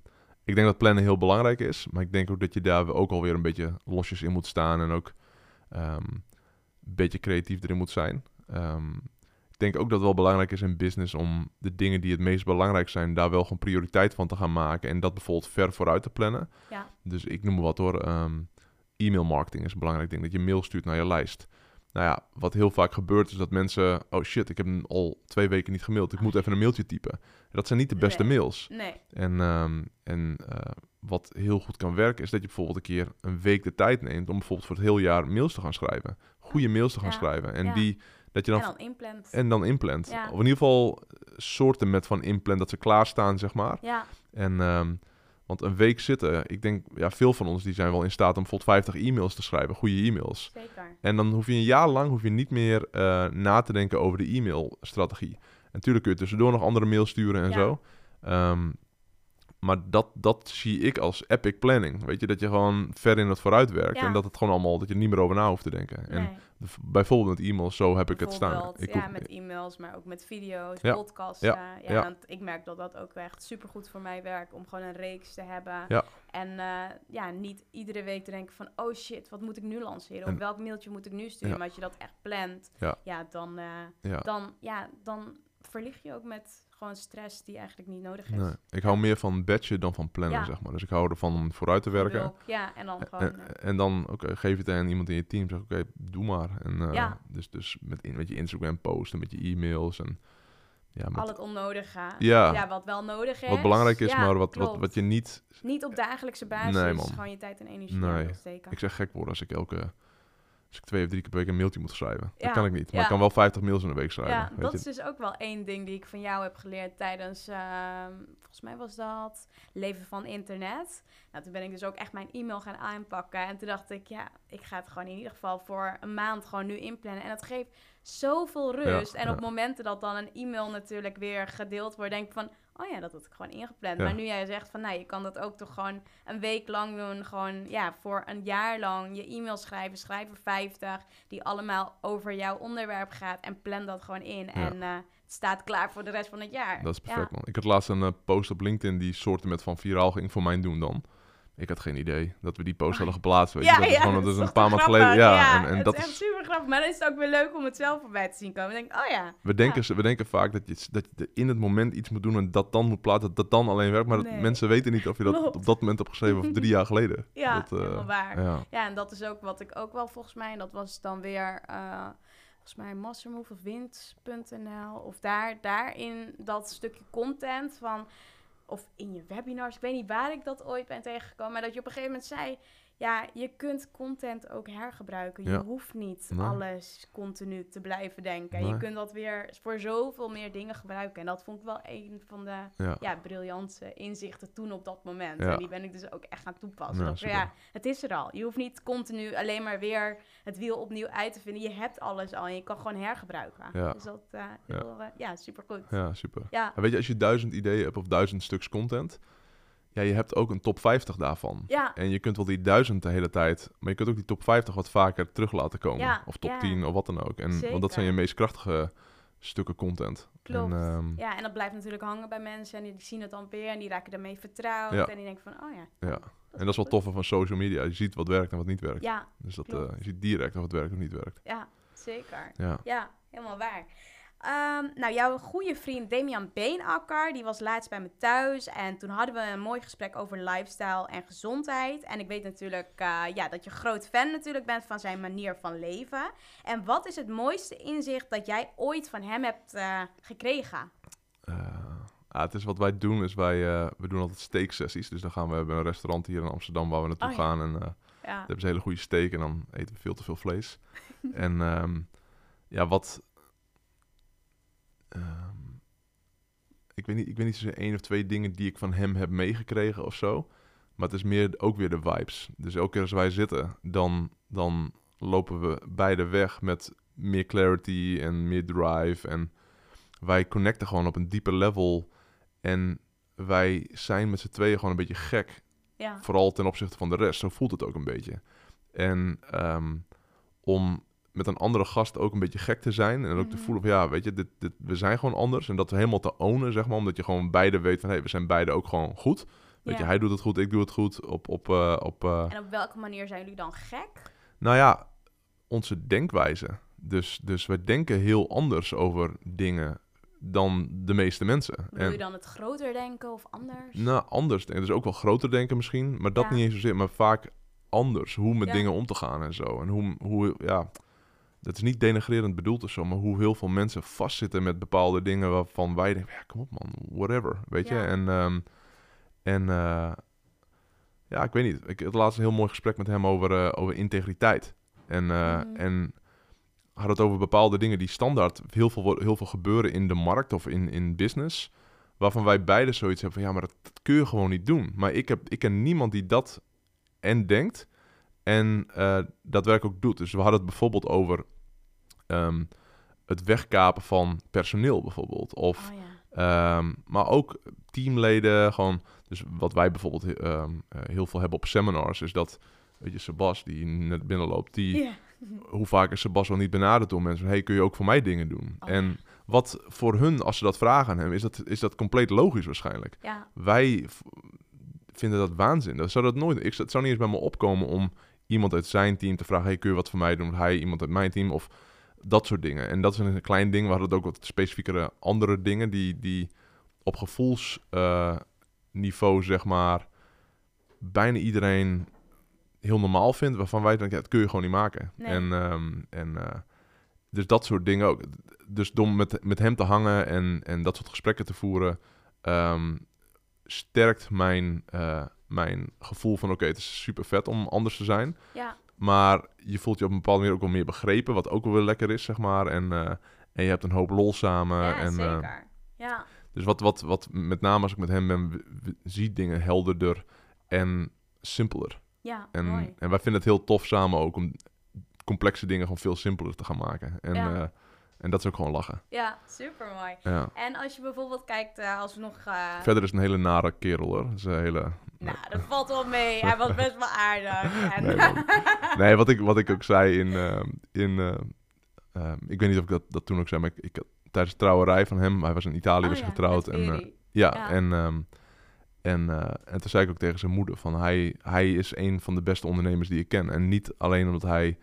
ik denk dat plannen heel belangrijk is, maar ik denk ook dat je daar ook alweer een beetje losjes in moet staan en ook ehm, een beetje creatief erin moet zijn. Ehm, ik denk ook dat het wel belangrijk is in business om de dingen die het meest belangrijk zijn, daar wel gewoon prioriteit van te gaan maken en dat bijvoorbeeld ver vooruit te plannen. ja, Dus ik noem wat hoor. ehm e-mail marketing is een belangrijk ding. Dat je mail stuurt naar je lijst. Nou ja, wat heel vaak gebeurt is dat mensen... Oh shit, ik heb al twee weken niet gemaild. Ik Oh, moet even een mailtje typen. Dat zijn niet de beste Nee. mails. nee. En, ehm, en eh, wat heel goed kan werken... is dat je bijvoorbeeld een keer een week de tijd neemt... om bijvoorbeeld voor het heel jaar mails te gaan schrijven. Goede mails te gaan Ja. schrijven. En Ja. die... Dat je dan En dan inplant. en dan inplant. Ja. Of in ieder geval eh, soorten met van inplant dat ze klaarstaan, zeg maar. Ja, En, ehm, want een week zitten, ik denk, ja, veel van ons die zijn wel in staat om bijvoorbeeld 50 e-mails te schrijven, goede e-mails. zeker. En dan hoef je een jaar lang hoef je niet meer eh, na te denken over de e-mailstrategie. En natuurlijk kun je tussendoor nog andere mails sturen en Ja. zo. Ehm, maar dat, dat zie ik als epic planning. Weet je, dat je gewoon ver in het vooruit werkt. Ja. En dat het gewoon allemaal, dat je er niet meer over na hoeft te denken. En Nee. bijvoorbeeld met e-mails, zo heb ik het staan. Ik ja, hoef- met e-mails, maar ook met video's, Ja, podcasts. ja, Ja, want ik merk dat dat ook echt supergoed voor mij werkt om gewoon een reeks te hebben. Ja. En eh, ja, niet iedere week te denken van, oh shit, wat moet ik nu lanceren? En- of welk mailtje moet ik nu sturen? Maar als je dat echt plant, Ja. dan, eh, ja. dan, ja, dan verlieg je ook met gewoon stress die eigenlijk niet nodig is. Nee, ik hou meer van batchen dan van plannen, Ja. zeg maar. Dus ik hou ervan om vooruit te werken. Ja, en dan gewoon... En, eh, en dan, oké, geef het aan iemand in je team. Zeg, oké, doe maar. En, eh, Ja. Dus, dus met, in- met je Instagram posten, met je e-mails en ja, met al het onnodige. Ja. wat wel nodig is. wat belangrijk is, Ja, maar wat, wat, klopt. wat je niet... Niet op dagelijkse basis, Nee, man. gewoon je tijd en energie Nee. steken. Ik zeg gek worden als ik elke... Als ik twee of drie keer per week een mailtje moet schrijven. Ja, Dat kan ik niet. Maar ja. ik kan wel 50 mails in de week schrijven. Ja, weet dat je. is dus ook wel één ding die ik van jou heb geleerd tijdens, ehm, volgens mij was dat Leven van Internet. Nou, toen ben ik dus ook echt mijn e-mail gaan aanpakken. En toen dacht ik, ja, ik ga het gewoon in ieder geval voor een maand gewoon nu inplannen. En dat geeft zoveel rust. en op momenten dat dan een e-mail natuurlijk weer gedeeld wordt, denk ik van, oh ja, dat had ik gewoon ingepland. Ja. Maar nu jij zegt van, nou, je kan dat ook toch gewoon een week lang doen. Gewoon, ja, voor een jaar lang je e-mail schrijven. Schrijf er 50, die allemaal over jouw onderwerp gaat. En plan dat gewoon in. En eh, het staat klaar voor de rest van het jaar. Dat is Ja. perfect, man. Ik had laatst een eh, post op LinkedIn die soorten met van viraal ging voor mijn doen dan. Ik had geen idee dat we die post hadden geplaatst. Weet je. Ja, dat is gewoon dat is een paar maanden geleden. Ja, en, en het dat is echt super grappig. Maar dan is het ook weer leuk om het zelf voorbij te zien komen. Dan denk ik, oh ja. we, denken, we denken vaak dat je, dat je in het moment iets moet doen en dat dan moet plaatsen, dat dat dan alleen werkt. Maar dat- mensen weten niet of je dat Klopt. op dat moment hebt geschreven of drie jaar geleden. Ja, dat, eh, helemaal waar. Ja, Ja, en dat is ook wat ik ook wel volgens mij, en dat was dan weer eh, volgens mij Mastermove of Wind.nl of daar, daarin dat stukje content van, of in je webinars, ik weet niet waar ik dat ooit ben tegengekomen, maar dat je op een gegeven moment zei, ja, je kunt content ook hergebruiken. Je Ja. hoeft niet Nee. alles continu te blijven denken. Je kunt dat weer voor zoveel meer dingen gebruiken. En dat vond ik wel een van de ja. ja, briljante inzichten toen op dat moment. Ja. En die ben ik dus ook echt gaan toepassen. Dat super. ja, het is er al. Je hoeft niet continu alleen maar weer het wiel opnieuw uit te vinden. Je hebt alles al en je kan gewoon hergebruiken. Ja. Dus dat, heel, eh, ja, supergoed. ja, super. Ja, En weet je, als je duizend ideeën hebt of duizend stuks content, ja, je hebt ook een top 50 daarvan. ja, En je kunt wel die duizend de hele tijd, maar je kunt ook die top 50 wat vaker terug laten komen. Ja, of top ja. 10 of wat dan ook. En, want dat zijn je meest krachtige stukken content. klopt. En, ehm, ja, en dat blijft natuurlijk hangen bij mensen. En die zien het dan weer en die raken daarmee vertrouwd. Ja. En die denken van, oh ja. ja. En dat is wel toffe van social media. Je ziet wat werkt en wat niet werkt. Ja, dus dat, eh, je ziet direct of het werkt of niet werkt. ja, zeker. Ja, Ja, helemaal waar. Ehm, nou, jouw goede vriend Damian Beenakker, die was laatst bij me thuis. En toen hadden we een mooi gesprek over lifestyle en gezondheid. En ik weet natuurlijk eh, ja, dat je groot fan natuurlijk bent van zijn manier van leven. En wat is het mooiste inzicht dat jij ooit van hem hebt eh, gekregen? Eh, ah, het is wat wij doen, is wij we doen altijd steaksessies. Dus dan gaan we, hebben een restaurant hier in Amsterdam waar we naartoe Oh ja. gaan. En daar hebben ze hele goede steak en dan eten we veel te veel vlees. en ehm, ja, wat... ehm, ik, weet niet, ik weet niet zozeer één of twee dingen die ik van hem heb meegekregen of zo. Maar het is meer ook weer de vibes. Dus elke keer als wij zitten, dan, dan lopen we beide weg met meer clarity en meer drive. En wij connecten gewoon op een dieper level. En wij zijn met z'n tweeën gewoon een beetje gek ja, Vooral ten opzichte van de rest. Zo voelt het ook een beetje. En ehm, om met een andere gast ook een beetje gek te zijn. En ook te Mhm. voelen van ja, weet je, dit, dit, we zijn gewoon anders. En dat we helemaal te ownen, zeg maar. Omdat je gewoon beide weet van hé, hey, we zijn beide ook gewoon goed. Weet Ja. je, hij doet het goed, ik doe het goed. Op, op, eh, op eh, En op welke manier zijn jullie dan gek? nou ja, onze denkwijze. Dus, dus we denken heel anders over dingen dan de meeste mensen. Wil En- je dan het groter denken of anders? Nou, anders denken. Dus ook wel groter denken misschien. Maar dat Ja. niet eens zozeer, maar vaak anders. Hoe met Ja. dingen om te gaan en zo. En hoe, hoe, ja... Dat is niet denigrerend bedoeld of zo, maar hoe heel veel mensen vastzitten met bepaalde dingen waarvan wij denken, ja, kom op man, whatever, weet je. Ja. En, ehm, en eh, ja, ik weet niet. Ik had laatst een heel mooi gesprek met hem over, eh, over integriteit. En, eh, Mhm. en had het over bepaalde dingen die standaard heel veel, heel veel gebeuren in de markt of in, in business. Waarvan wij beide zoiets hebben van ja, maar dat, dat kun je gewoon niet doen. Maar ik, heb, ik ken niemand die dat en denkt en eh daadwerkelijk ook doet. Dus we hadden het bijvoorbeeld over ehm, het wegkapen van personeel bijvoorbeeld. Of Oh ja. Ehm, maar ook teamleden, gewoon, dus wat wij bijvoorbeeld ehm, eh, heel veel hebben op seminars, is dat, weet je, Sebas die net binnenloopt, die, hoe vaak is Sebas wel niet benaderd door mensen, hey, kun je ook voor mij dingen doen? Oh. En wat voor hun, als ze dat vragen aan hem, is dat, is dat compleet logisch waarschijnlijk. ja, Wij vinden dat waanzin. Dat zou dat nooit, ik, het zou niet eens bij me opkomen om iemand uit zijn team te vragen, hey, kun je wat voor mij doen? Of hij, iemand uit mijn team, of dat soort dingen. En dat is een klein ding. We hadden het ook wat specifiekere andere dingen die, die op gevoelsniveau, zeg maar, bijna iedereen heel normaal vindt. Waarvan wij denken, ja, dat kun je gewoon niet maken. Nee. En, ehm, en eh, dus dat soort dingen ook. Dus door met, met hem te hangen en, en dat soort gesprekken te voeren, ehm, sterkt mijn, eh, mijn gevoel van, oké, het is super vet om anders te zijn. ja, Maar je voelt je op een bepaalde manier ook wel meer begrepen, wat ook wel weer lekker is, zeg maar. En, eh, en je hebt een hoop lol samen. ja, en, eh, zeker. ja, dus wat, wat, wat met name als ik met hem ben, zie dingen helderder en simpeler. ja, En, mooi. en wij vinden het heel tof samen ook om complexe dingen gewoon veel simpeler te gaan maken. En, Ja. En dat is ook gewoon lachen. Ja, super mooi. Ja. En als je bijvoorbeeld kijkt, eh, als we nog... eh, Verder is een hele nare kerel hoor. Dat is een hele... Nou, dat valt wel mee. Hij was best wel aardig. En... Nee, wat ik, wat ik ook zei in... in eh, ehm, ik weet niet of ik dat, dat toen ook zei, maar ik, ik tijdens de trouwerij van hem... Hij was in Italië, Oh was ja, getrouwd. En, ja, Ja. en... ehm, en, en toen zei ik ook tegen zijn moeder van hij, hij is een van de beste ondernemers die ik ken. En niet alleen omdat hij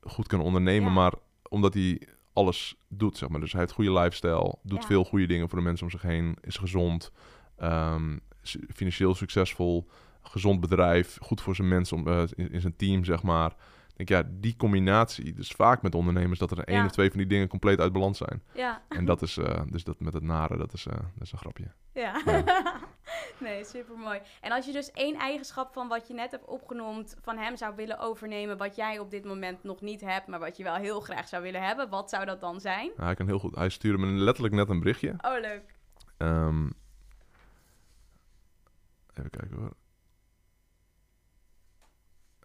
goed kan ondernemen, Ja. maar omdat hij alles doet, zeg maar. Dus hij heeft goede lifestyle, doet Ja. veel goede dingen voor de mensen om zich heen, is gezond, ehm, is financieel succesvol, gezond bedrijf, goed voor zijn mensen, om, eh, in, in zijn team, zeg maar. Ik denk, ja, die combinatie, dus vaak met ondernemers, dat er Ja. of twee van die dingen compleet uit balans zijn. Ja, En dat is, eh, dus dat met het nare, dat is, eh, dat is een grapje. ja. nee, super mooi. En als je dus één eigenschap van wat je net hebt opgenoemd van hem zou willen overnemen, wat jij op dit moment nog niet hebt, maar wat je wel heel graag zou willen hebben, wat zou dat dan zijn? Nou, hij kan heel goed. Hij stuurde me letterlijk net een berichtje. Oh, leuk. Ehm, even kijken hoor.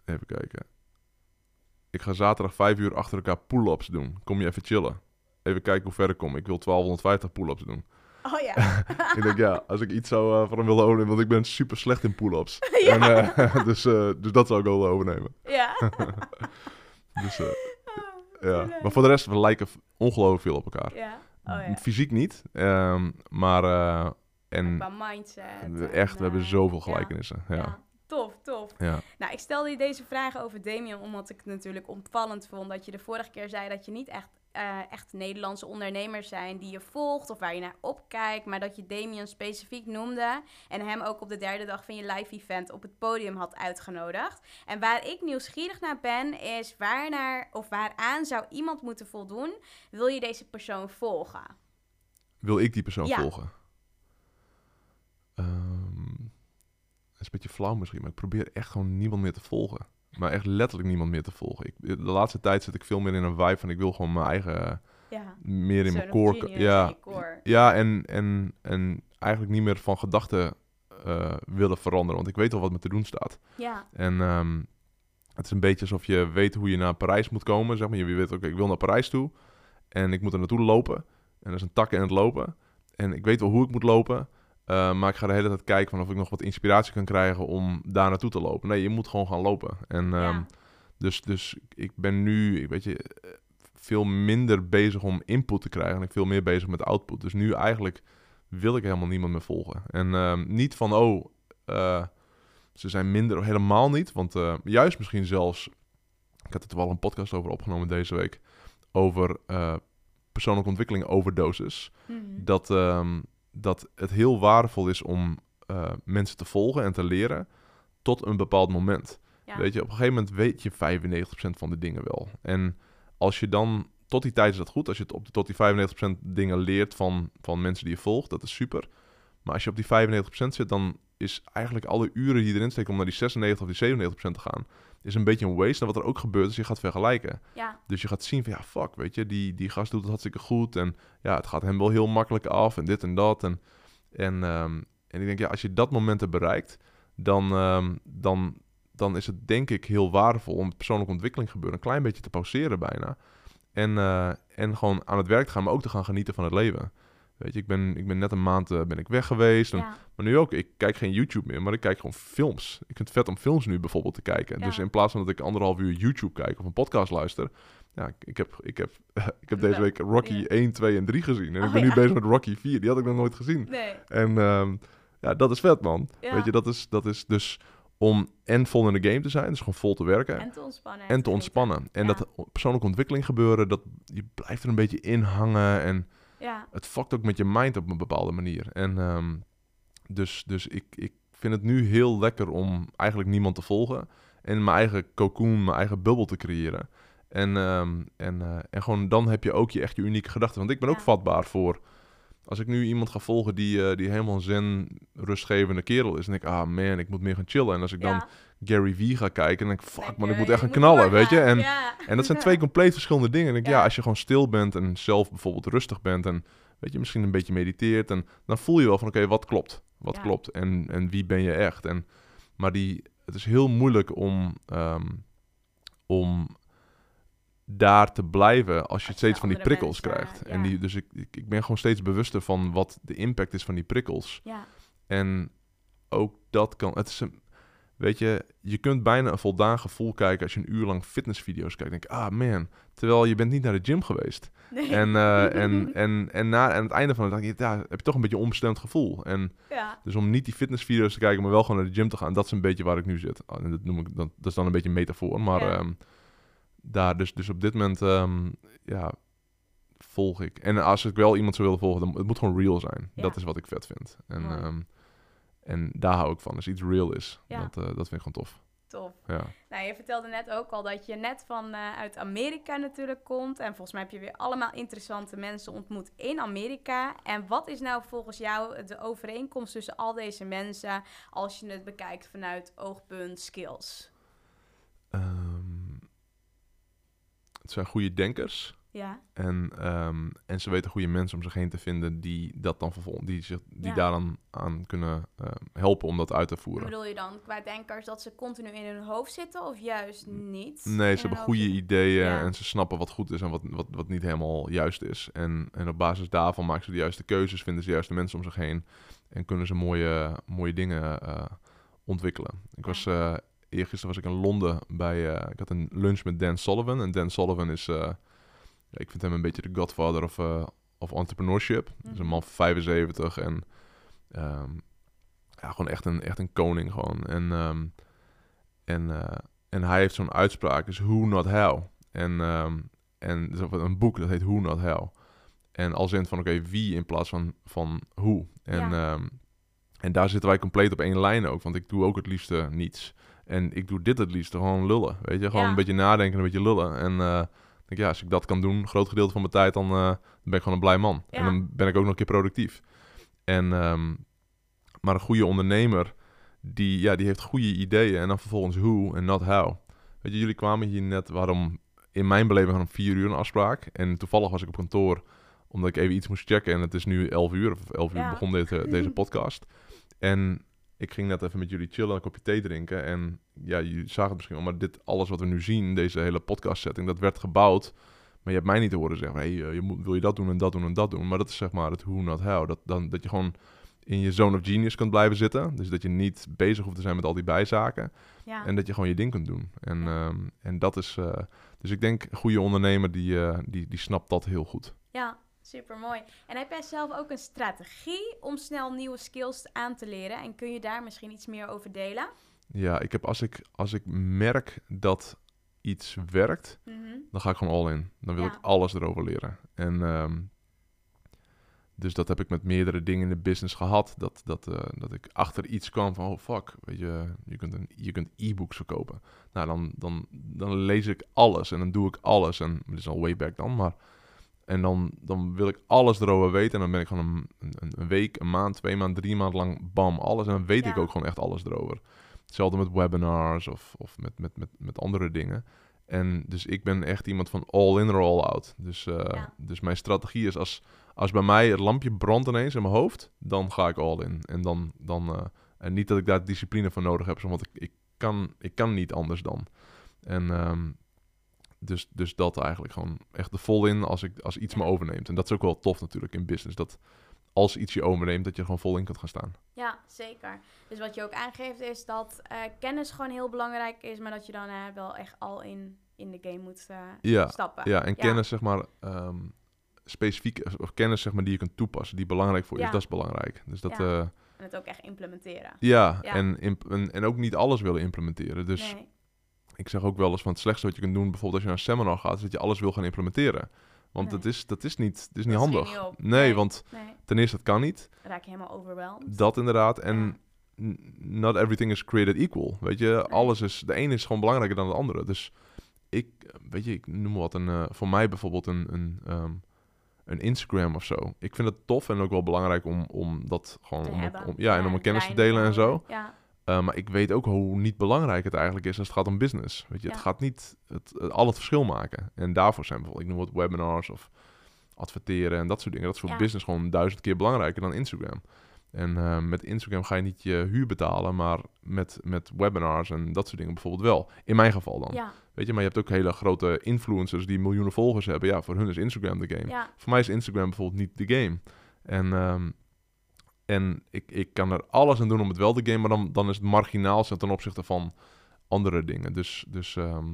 Even kijken. Ik ga zaterdag vijf uur achter elkaar pull-ups doen. Kom je even chillen? Even kijken hoe ver ik kom. Ik wil 1250 pull-ups doen. Oh ja. ik denk, ja, als ik iets zou eh, van hem willen overnemen, want ik ben super slecht in pull-ups. Ja. En, eh, dus, eh, dus dat zou ik wel overnemen. ja. Dus, Oh, ja. leuk. Maar voor de rest, we lijken ongelooflijk veel op elkaar. Ja. Oh ja. Fysiek niet, ehm, maar... en Qua mindset. en, echt, we hebben zoveel gelijkenissen. Ja. Ja. Tof, tof. Ja. Nou, ik stelde je deze vragen over Damien omdat ik het natuurlijk opvallend vond dat je de vorige keer zei dat je niet echt, eh, echt Nederlandse ondernemers zijn die je volgt of waar je naar opkijkt, maar dat je Damien specifiek noemde en hem ook op de derde dag van je live event op het podium had uitgenodigd. En waar ik nieuwsgierig naar ben is waarnaar of waaraan zou iemand moeten voldoen wil je deze persoon volgen? Wil ik die persoon Ja. volgen? Ehm, dat is een beetje flauw misschien, maar ik probeer echt gewoon niemand meer te volgen. Maar echt letterlijk niemand meer te volgen. Ik, de laatste tijd zit ik veel meer in een vibe van ik wil gewoon mijn eigen, Ja. meer in mijn genius, Ja, ja en, en, en eigenlijk niet meer van gedachten eh, willen veranderen, want ik weet al wat me te doen staat. Ja. En ehm, het is een beetje alsof je weet hoe je naar Parijs moet komen. Zeg maar. Je weet, oké, ik wil naar Parijs toe. En ik moet er naartoe lopen. En er is een tak in het lopen. En ik weet wel hoe ik moet lopen. Eh, maar ik ga de hele tijd kijken van of ik nog wat inspiratie kan krijgen om daar naartoe te lopen. Nee, je moet gewoon gaan lopen. En ehm, Ja. dus, dus ik ben nu, ik weet je, veel minder bezig om input te krijgen. En ik veel meer bezig met output. Dus nu eigenlijk wil ik helemaal niemand meer volgen. En ehm, niet van, oh, eh, ze zijn minder, helemaal niet. Want eh, juist misschien zelfs, ik had er wel een podcast over opgenomen deze week, over persoonlijke ontwikkeling overdoses. Mhm. Dat, ehm, dat het heel waardevol is om eh, mensen te volgen en te leren tot een bepaald moment. Ja. Weet je, op een gegeven moment weet je 95% van de dingen wel. En als je dan, tot die tijd is dat goed, als je het op, tot die 95% dingen leert van, van mensen die je volgt, dat is super. Maar als je op die 95% zit, dan is eigenlijk alle uren die je erin steekt om naar die 96 of die 97% te gaan, is een beetje een waste. En wat er ook gebeurt, is je gaat vergelijken. Ja. Dus je gaat zien van, ja, fuck, weet je, die, die gast doet het hartstikke goed. En ja, het gaat hem wel heel makkelijk af en dit en dat. En, en, ehm, en ik denk, ja, als je dat moment hebt bereikt, dan, ehm, dan, dan is het denk ik heel waardevol om persoonlijke ontwikkeling gebeuren een klein beetje te pauzeren bijna. En, eh, en gewoon aan het werk te gaan, maar ook te gaan genieten van het leven. Weet je, ik ben, ik ben net een maand eh, ben ik weg geweest. En, Ja. Maar nu ook, ik kijk geen YouTube meer, maar ik kijk gewoon films. Ik vind het vet om films nu bijvoorbeeld te kijken. Ja. Dus in plaats van dat ik anderhalf uur YouTube kijk of een podcast luister. Ja, ik, heb, ik heb, ik heb deze week Rocky ja. 1, 2 en 3 gezien. En Oh, ik ben nu bezig met Rocky 4. Die had ik nog nooit gezien. Nee. En ehm, ja, dat is vet, man. Weet je, dat is, dat is dus om en vol in de game te zijn. Dus gewoon vol te werken. En te ontspannen. En te ontspannen. En Ja. dat persoonlijke ontwikkeling gebeuren, dat je blijft er een beetje in hangen. En Ja. het fuckt ook met je mind op een bepaalde manier. En ehm, dus, dus ik, ik vind het nu heel lekker om eigenlijk niemand te volgen. En mijn eigen cocoon, mijn eigen bubbel te creëren. En, ehm, en, eh, en gewoon dan heb je ook je echt je unieke gedachten. Want ik ben ook vatbaar voor... Als ik nu iemand ga volgen die, eh, die helemaal een zen, rustgevende kerel is... dan denk ik, ah man, ik moet meer gaan chillen. En als ik dan. Gary Vee ga kijken, dan denk ik, fuck man, ik moet echt gaan knallen, weet je. En, en dat zijn twee compleet verschillende dingen. En ik denk, ja. Als je gewoon stil bent en zelf bijvoorbeeld rustig bent en weet je, misschien een beetje mediteert, en dan voel je wel van, oké, wat klopt? Wat Ja. klopt? En, en wie ben je echt? En, maar die, het is heel moeilijk om, ehm, om daar te blijven als je Als je steeds van die prikkels mensen, krijgt. ja. En die, dus ik, ik, ik ben gewoon steeds bewuster van wat de impact is van die prikkels. Ja. En ook dat kan. Het is een, weet je, je kunt bijna een voldaan gevoel kijken als je een uur lang fitnessvideo's kijkt. Denk ah man, terwijl je bent niet naar de gym geweest. Nee. En, eh, en, en, en na, aan het einde van de dag ja, heb je toch een beetje een onbestemd gevoel. En ja. dus om niet die fitnessvideo's te kijken, maar wel gewoon naar de gym te gaan, dat is een beetje waar ik nu zit. Ah, En dat noem ik dat, dat is dan een beetje een metafoor, maar Ja. ehm, daar dus, dus op dit moment, ehm, ja, volg ik. En als ik wel iemand zou willen volgen, dan het moet gewoon real zijn. Dat is wat ik vet vind. En. En daar hou ik van. Als iets real is, Ja. dat, eh, dat vind ik gewoon tof. Tof. Ja. Nou, je vertelde net ook al dat je net van eh, uit Amerika natuurlijk komt. En volgens mij heb je weer allemaal interessante mensen ontmoet in Amerika. En wat is nou volgens jou de overeenkomst tussen al deze mensen als je het bekijkt vanuit oogpunt skills? Ehm, het zijn goede denkers. Ja, En, ehm, en ze weten goede mensen om zich heen te vinden die dat dan vervolgen, die, zich, die Ja. daar dan aan kunnen ehm, helpen om dat uit te voeren. bedoel je dan qua denkers dat ze continu in hun hoofd zitten of juist niet? Nee, ze hebben goede ideeën Ja. en ze snappen wat goed is en wat, wat, wat niet helemaal juist is. En, en op basis daarvan maken ze de juiste keuzes, vinden ze de juiste mensen om zich heen en kunnen ze mooie, mooie dingen eh, ontwikkelen. Ik was, eh eergisteren was ik in Londen bij, eh, ik had een lunch met Dan Sullivan. En Dan Sullivan is, ja, ik vind hem een beetje de godfather of, eh, of entrepreneurship. Hij is een Mhm. man van 75 en ehm, ja, gewoon echt een, echt een koning gewoon. En, ehm, en, eh, en hij heeft zo'n uitspraak, is who not how. En, ehm en ook een boek dat heet Who Not How. En als in van oké, wie in plaats van, van hoe. En, Ja. en daar zitten wij compleet op één lijn ook. Want ik doe ook het liefste niets. En ik doe dit het liefste gewoon lullen. Weet je, gewoon Ja. een beetje nadenken, een beetje lullen. En ik denk ja, als ik dat kan doen, een groot gedeelte van mijn tijd, dan, eh, dan ben ik gewoon een blij man. Ja. En dan ben ik ook nog een keer productief. En, ehm, maar een goede ondernemer, die, ja, die heeft goede ideeën. En dan vervolgens hoe en not how. Weet je, jullie kwamen hier net, waarom in mijn beleving om vier uur een afspraak. En toevallig was ik op kantoor, omdat ik even iets moest checken. En het is nu elf uur, of elf uur Ja. begon dit, eh, deze podcast. En ik ging net even met jullie chillen, een kopje thee drinken. En ja, jullie zagen het misschien wel, maar dit alles wat we nu zien, deze hele podcast setting, dat werd gebouwd. Maar je hebt mij niet te horen zeggen, hey, eh, je moet, wil je dat doen en dat doen en dat doen. Maar dat is zeg maar het who not how. Dat, dan, dat je gewoon in je zone of genius kunt blijven zitten. Dus dat je niet bezig hoeft te zijn met al die bijzaken. Ja. En dat je gewoon je ding kunt doen. En, Ja. ehm, en dat is... eh, dus ik denk, goede ondernemer, die, eh, die, die snapt dat heel goed. Ja, super mooi. En heb jij zelf ook een strategie om snel nieuwe skills aan te leren? En kun je daar misschien iets meer over delen? Ja, ik heb als ik, als ik merk dat iets werkt, Mhm. dan ga ik gewoon all in. Dan wil Ja. ik alles erover leren. En ehm, dus dat heb ik met meerdere dingen in de business gehad. Dat, dat, eh, dat ik achter iets kwam van, oh fuck, weet je, je kunt, een, je kunt e-books verkopen. Nou, dan, dan, dan lees ik alles en dan doe ik alles. En dit is al way back dan, maar... En dan, dan wil ik alles erover weten. En dan ben ik gewoon een, een, week, een maand, twee maanden, drie maanden lang, bam, alles. En dan weet ik ook gewoon echt alles erover. Hetzelfde met webinars of, of met, met, met, met andere dingen. En dus ik ben echt iemand van all in or all out. Dus, eh, Ja. dus mijn strategie is als, als bij mij het lampje brandt ineens in mijn hoofd, dan ga ik all in. En dan, dan eh, en niet dat ik daar discipline voor nodig heb, want ik, ik, kan, ik kan niet anders dan. En ehm, dus, dus dat eigenlijk gewoon echt de vol in als, ik, als iets Ja. me overneemt. En dat is ook wel tof natuurlijk in business. Dat als iets je overneemt, dat je er gewoon vol in kunt gaan staan. Ja, zeker. Dus wat je ook aangeeft is dat eh, kennis gewoon heel belangrijk is, maar dat je dan eh, wel echt al in, in de game moet eh, Ja, stappen. Ja, en kennis zeg maar ehm, specifiek, of kennis zeg maar die je kunt toepassen, die belangrijk voor je Ja. is, dat is belangrijk. Dus dat, En het ook echt implementeren. ja, Ja. En, imp- en, en ook niet alles willen implementeren. Dus nee. Ik zeg ook wel eens van het slechtste wat je kunt doen, bijvoorbeeld als je naar een seminar gaat, is dat je alles wil gaan implementeren. Want Nee. dat, is, dat is niet, dat is niet Dat handig. niet. Nee, Nee. want nee, ten eerste, dat kan niet. raak je helemaal overweldigd. Dat inderdaad. En Ja. not everything is created equal. Weet je, alles is, de ene is gewoon belangrijker dan de andere. Dus ik, weet je, ik noem wat, een, eh, voor mij bijvoorbeeld een, een, ehm, een Instagram of zo. Ik vind het tof en ook wel belangrijk om, om dat gewoon, om, ja, en om mijn kennis te delen en zo. Ja, Uh, maar ik weet ook hoe niet belangrijk het eigenlijk is als het gaat om business. Weet je, het gaat niet het, het, al het verschil maken. En daarvoor zijn bijvoorbeeld, ik noem wat webinars of adverteren en dat soort dingen. Dat is voor Ja. business gewoon duizend keer belangrijker dan Instagram. En uh, met Instagram ga je niet je huur betalen, maar met, met webinars en dat soort dingen bijvoorbeeld wel. In mijn geval dan. ja, Weet je, maar je hebt ook hele grote influencers die miljoenen volgers hebben. Ja, voor hun is Instagram de game. Voor mij is Instagram bijvoorbeeld niet de game. En, ehm, en ik, ik kan er alles aan doen om het wel te game, maar dan, dan is het marginaal ten opzichte van andere dingen. Dus, dus ehm,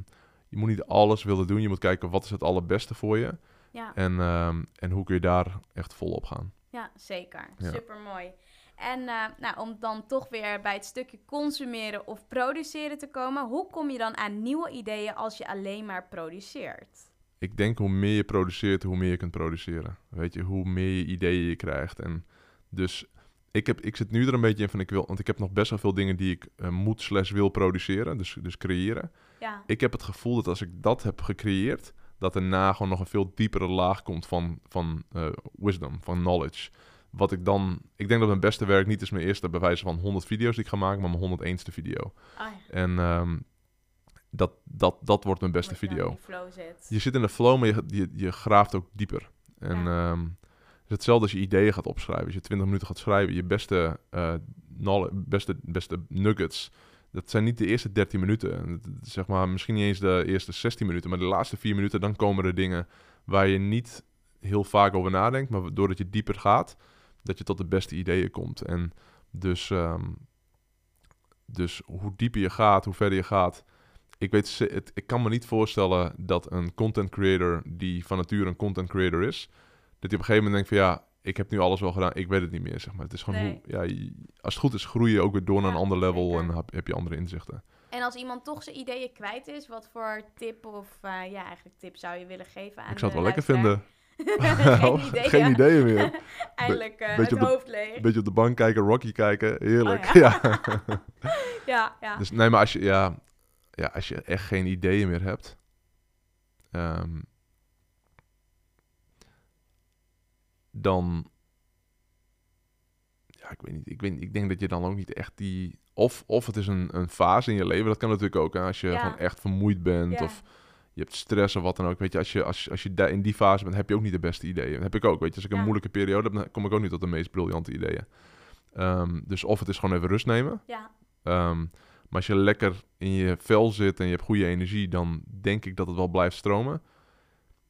je moet niet alles willen doen. Je moet kijken wat is het allerbeste voor je. ja. En, ehm, en hoe kun je daar echt volop gaan. Ja, zeker. Ja. Super mooi. En eh, nou, om dan toch weer bij het stukje consumeren of produceren te komen, hoe kom je dan aan nieuwe ideeën als je alleen maar produceert? Ik denk hoe meer je produceert, hoe meer je kunt produceren. Weet je, hoe meer je ideeën je krijgt. En dus ik, heb, ik zit nu er een beetje in van ik wil, want ik heb nog best wel veel dingen die ik eh, moet slash wil produceren, dus, dus creëren. Ja, Ik heb het gevoel dat als ik dat heb gecreëerd, dat daarna gewoon nog een veel diepere laag komt van, van eh, wisdom, van knowledge. Wat ik dan, ik denk dat mijn beste werk niet is mijn eerste bewijzen van 100 video's die ik ga maken, maar mijn 101ste video. oh ja. En ehm, dat, dat, dat wordt mijn beste je video. Je zit in de flow, maar je, je, je graaft ook dieper. En Ja. ehm, is hetzelfde als je ideeën gaat opschrijven. Als je 20 minuten gaat schrijven, je beste, knowledge, beste, beste nuggets, dat zijn niet de eerste 13 minuten. Zeg maar, misschien niet eens de eerste 16 minuten, maar de laatste 4 minuten, dan komen er dingen waar je niet heel vaak over nadenkt, maar doordat je dieper gaat, dat je tot de beste ideeën komt. En dus, ehm, dus hoe dieper je gaat, hoe verder je gaat, ik, weet, ik kan me niet voorstellen dat een content creator die van nature een content creator is, dat hij op een gegeven moment denkt van ja, ik heb nu alles wel gedaan, ik weet het niet meer, zeg maar. Het is gewoon Nee. hoe, ja, je- als het goed is, groei je ook weer door naar Ja, een ander level zeker. en heb, heb je andere inzichten. En als iemand toch zijn ideeën kwijt is, wat voor tip of eh, ja, eigenlijk tip zou je willen geven aan ik zou het wel lekker vinden. Geen idee. Geen ideeën meer. Eindelijk eh, beetje het hoofd leeg. Een beetje op de bank kijken, Rocky kijken, heerlijk. Oh, ja. Ja, ja. Dus nee, maar als je, ja, ja, als je echt geen ideeën meer hebt, ehm, dan, ja, ik weet niet, ik, weet, niet, ik denk dat je dan ook niet echt die, of, of het is een, een fase in je leven, dat kan natuurlijk ook, hè, als je Ja. gewoon echt vermoeid bent Ja. of je hebt stress of wat dan ook, weet je, als je, als, als je daar in die fase bent, heb je ook niet de beste ideeën. Dat heb ik ook, weet je, als ik een Ja. moeilijke periode heb, dan kom ik ook niet tot de meest briljante ideeën. Ehm, dus of het is gewoon even rust nemen, ja. Ehm, maar als je lekker in je vel zit en je hebt goede energie, dan denk ik dat het wel blijft stromen.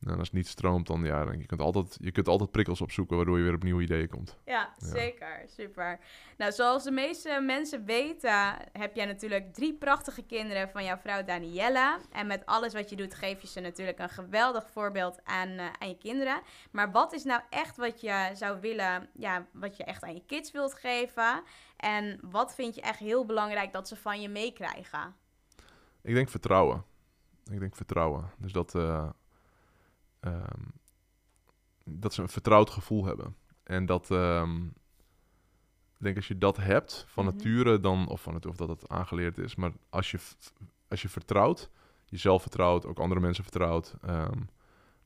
En als het niet stroomt, dan ja, dan, je, kunt altijd, je kunt altijd prikkels opzoeken waardoor je weer op nieuwe ideeën komt. Ja, Ja. zeker. Super. Nou, zoals de meeste mensen weten, heb jij natuurlijk drie prachtige kinderen van jouw vrouw Daniella. En met alles wat je doet, geef je ze natuurlijk een geweldig voorbeeld aan, eh, aan je kinderen. Maar wat is nou echt wat je zou willen, ja, wat je echt aan je kids wilt geven? En wat vind je echt heel belangrijk dat ze van je meekrijgen? Ik denk vertrouwen. Ik denk vertrouwen. Dus dat, eh, ehm, dat ze een vertrouwd gevoel hebben. En dat, ehm, ik denk als je dat hebt van Mhm. nature, dan, of van het, of dat het aangeleerd is, maar als je, als je vertrouwt, jezelf vertrouwt, ook andere mensen vertrouwt, ehm,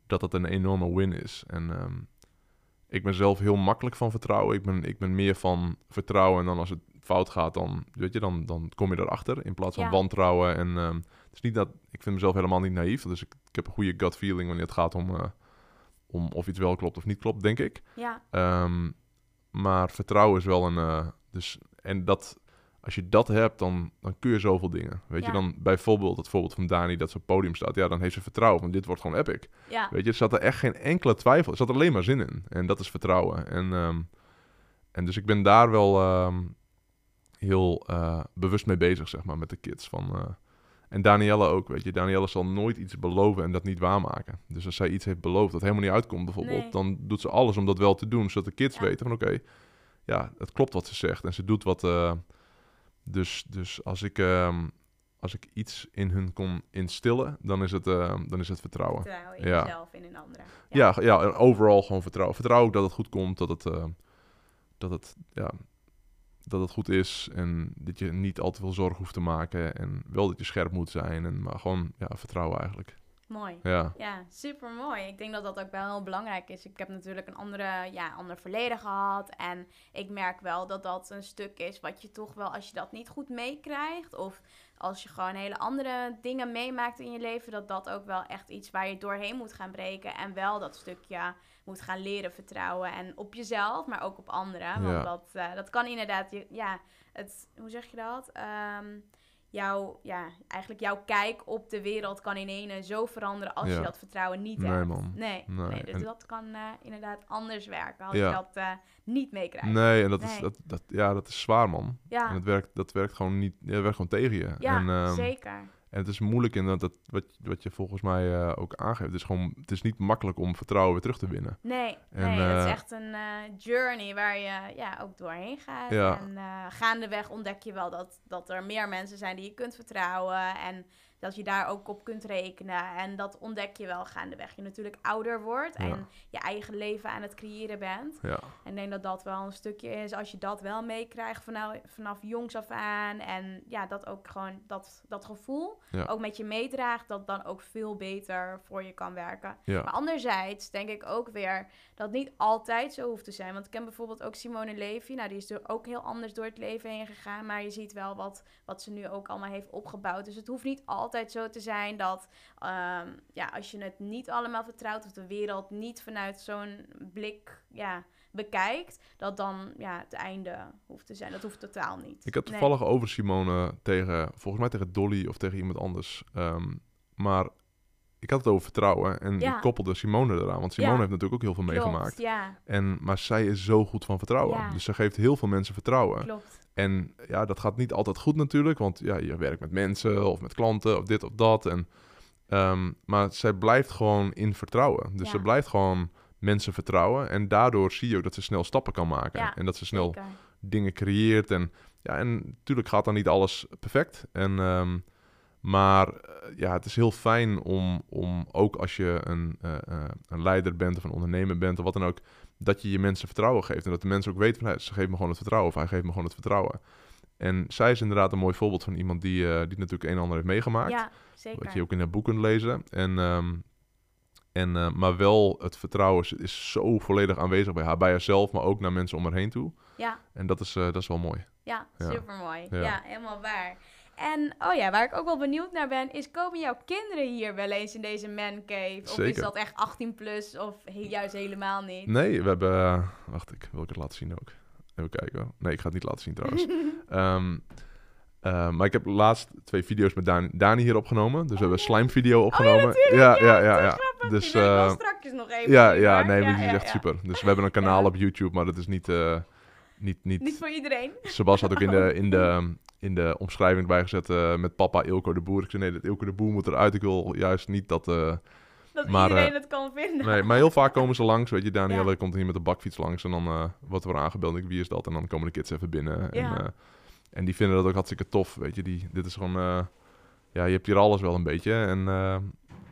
dat dat een enorme win is. En ik ben zelf heel makkelijk van vertrouwen. Ik ben, ik ben meer van vertrouwen en dan als het fout gaat, dan, weet je, dan, dan kom je erachter in plaats van Ja. wantrouwen. En ehm, het is niet dat, ik vind mezelf helemaal niet naïef, dus ik, ik heb een goede gut feeling wanneer het gaat om, eh, om of iets wel klopt of niet klopt, denk ik. Ja, Ehm, maar vertrouwen is wel een. eh, dus, en dat, als je dat hebt, dan, dan kun je zoveel dingen. Weet Ja. je, dan bijvoorbeeld het voorbeeld van Dani dat ze op het podium staat. Ja, dan heeft ze vertrouwen, want dit wordt gewoon epic. ja, Weet je, er zat er echt geen enkele twijfel. Er zat alleen maar zin in. En dat is vertrouwen. En, ehm, en dus ik ben daar wel heel eh, bewust mee bezig, zeg maar, met de kids. Van, eh, en Danielle ook, weet je. Danielle zal nooit iets beloven en dat niet waarmaken. Dus als zij iets heeft beloofd dat helemaal niet uitkomt bijvoorbeeld... Nee. dan doet ze alles om dat wel te doen, zodat de kids Ja. weten van... oké, ja, het klopt wat ze zegt. En ze doet wat... eh, dus, dus als ik... ehm, als ik iets in hun kon instillen, dan is het, dan is het vertrouwen. vertrouwen in Ja. jezelf en in anderen. Ja, ja, en overal gewoon vertrouwen. Vertrouw ook dat het goed komt, dat het, dat het, ja, dat het goed is en dat je niet al te veel zorgen hoeft te maken en wel dat je scherp moet zijn en maar gewoon ja, vertrouwen eigenlijk. Mooi. Ja, Ja, super mooi. Ik denk dat dat ook wel heel belangrijk is. Ik heb natuurlijk een andere, ja, ander verleden gehad. En ik merk wel dat dat een stuk is wat je toch wel, als je dat niet goed meekrijgt. Of als je gewoon hele andere dingen meemaakt in je leven. Dat dat ook wel echt iets waar je doorheen moet gaan breken. En wel dat stukje moet gaan leren vertrouwen. En op jezelf, maar ook op anderen. Want Ja. dat, eh, dat kan inderdaad, je, ja, het, hoe zeg je dat? Ehm, jouw, ja, eigenlijk jouw kijk op de wereld kan in ene zo veranderen als Ja. je dat vertrouwen niet Nee, hebt. man. Nee, Nee, nee, dus en- dat kan eh, inderdaad anders werken als Ja. je dat eh, niet meekrijgt. Nee, en dat, Is, dat, dat, ja, dat is zwaar, man. Ja, En dat werkt, dat werkt gewoon niet, dat werkt gewoon tegen je. ja en, ehm, zeker. En het is moeilijk in dat, dat wat, wat je volgens mij eh, ook aangeeft. Het is gewoon, het is niet makkelijk om vertrouwen weer terug te winnen. Nee, En, nee het is eh, echt een eh, journey waar je ja, ook doorheen gaat. Ja. En gaandeweg ontdek je wel dat, dat er meer mensen zijn die je kunt vertrouwen. En dat je daar ook op kunt rekenen. En dat ontdek je wel gaandeweg. Je natuurlijk ouder wordt Ja. en je eigen leven aan het creëren bent. Ja, En ik denk dat dat wel een stukje is als je dat wel meekrijgt vanaf, vanaf jongs af aan. En ja, dat ook gewoon dat, dat gevoel Ja. ook met je meedraagt, dat dan ook veel beter voor je kan werken. Maar anderzijds denk ik ook weer dat niet altijd zo hoeft te zijn. Want ik ken bijvoorbeeld ook Simone Levy. Nou, die is er ook heel anders door het leven heen gegaan. Maar je ziet wel wat, wat ze nu ook allemaal heeft opgebouwd. Dus het hoeft niet altijd zo te zijn dat ehm, ja, als je het niet allemaal vertrouwt... of de wereld niet vanuit zo'n blik ja, bekijkt... dat dan ja, het einde hoeft te zijn. Dat hoeft totaal niet. Ik had Nee. toevallig over Simone tegen, volgens mij tegen Dolly of tegen iemand anders. Ehm, maar ik had het over vertrouwen en Ja. ik koppelde Simone eraan. Want Simone Ja. heeft natuurlijk ook heel veel Klopt, meegemaakt. Ja, En, maar zij is zo goed van vertrouwen. Dus ze geeft heel veel mensen vertrouwen. klopt. En ja, dat gaat niet altijd goed natuurlijk. Want ja, je werkt met mensen of met klanten of dit of dat. En, ehm, maar zij blijft gewoon in vertrouwen. Dus Ja. ze blijft gewoon mensen vertrouwen. En daardoor zie je ook dat ze snel stappen kan maken. Ja, en dat ze snel Zeker. dingen creëert. En ja, en natuurlijk gaat dan niet alles perfect. En, ehm, maar eh, ja, het is heel fijn om, om ook als je een, eh, eh, een leider bent of een ondernemer bent of wat dan ook, dat je je mensen vertrouwen geeft. En dat de mensen ook weten van, ze geven me gewoon het vertrouwen of hij geeft me gewoon het vertrouwen. En zij is inderdaad een mooi voorbeeld van iemand die, eh, die natuurlijk een en ander heeft meegemaakt. Ja, zeker. Wat je ook in het boek kunt lezen. En, ehm, en, eh, maar wel, het vertrouwen is, is zo volledig aanwezig bij haar. Bij haarzelf, maar ook naar mensen om haar heen toe. Ja, En dat is, eh, dat is wel mooi. Ja, Ja. supermooi. Ja. Ja. helemaal waar. En oh ja, waar ik ook wel benieuwd naar ben, is komen jouw kinderen hier wel eens in deze man cave? Of is dat echt 18 plus of juist helemaal niet? Nee, we hebben... eh, wacht, ik wil ik het laten zien ook. Even kijken. Nee, ik ga het niet laten zien trouwens. Ehm, eh, maar ik heb laatst twee video's met Dani, Dani hier opgenomen. Dus we hebben een slime video opgenomen. natuurlijk, ja, ja, ja, ja. ja. Dus, strakjes nog even ja, ja, nee, maar die ja, is echt ja. super. Dus we hebben een kanaal Ja. op YouTube, maar dat is niet... niet, niet, Niet voor iedereen. Sebas had ook in de, in de, in de omschrijving bijgezet eh, met papa Ilko de Boer. Ik zei nee, dat Ilko de Boer moet eruit. Ik wil juist niet dat... eh, Dat Maar, iedereen eh, het kan vinden. Nee, maar heel vaak komen ze langs. Weet je, Danielle Ja. komt hier met de bakfiets langs en dan wordt er aangebeld. Ik, wie is dat? En dan komen de kids even binnen. En, Ja. en die vinden dat ook hartstikke tof. Weet je, die, dit is gewoon. ja, je hebt hier alles wel een beetje. En,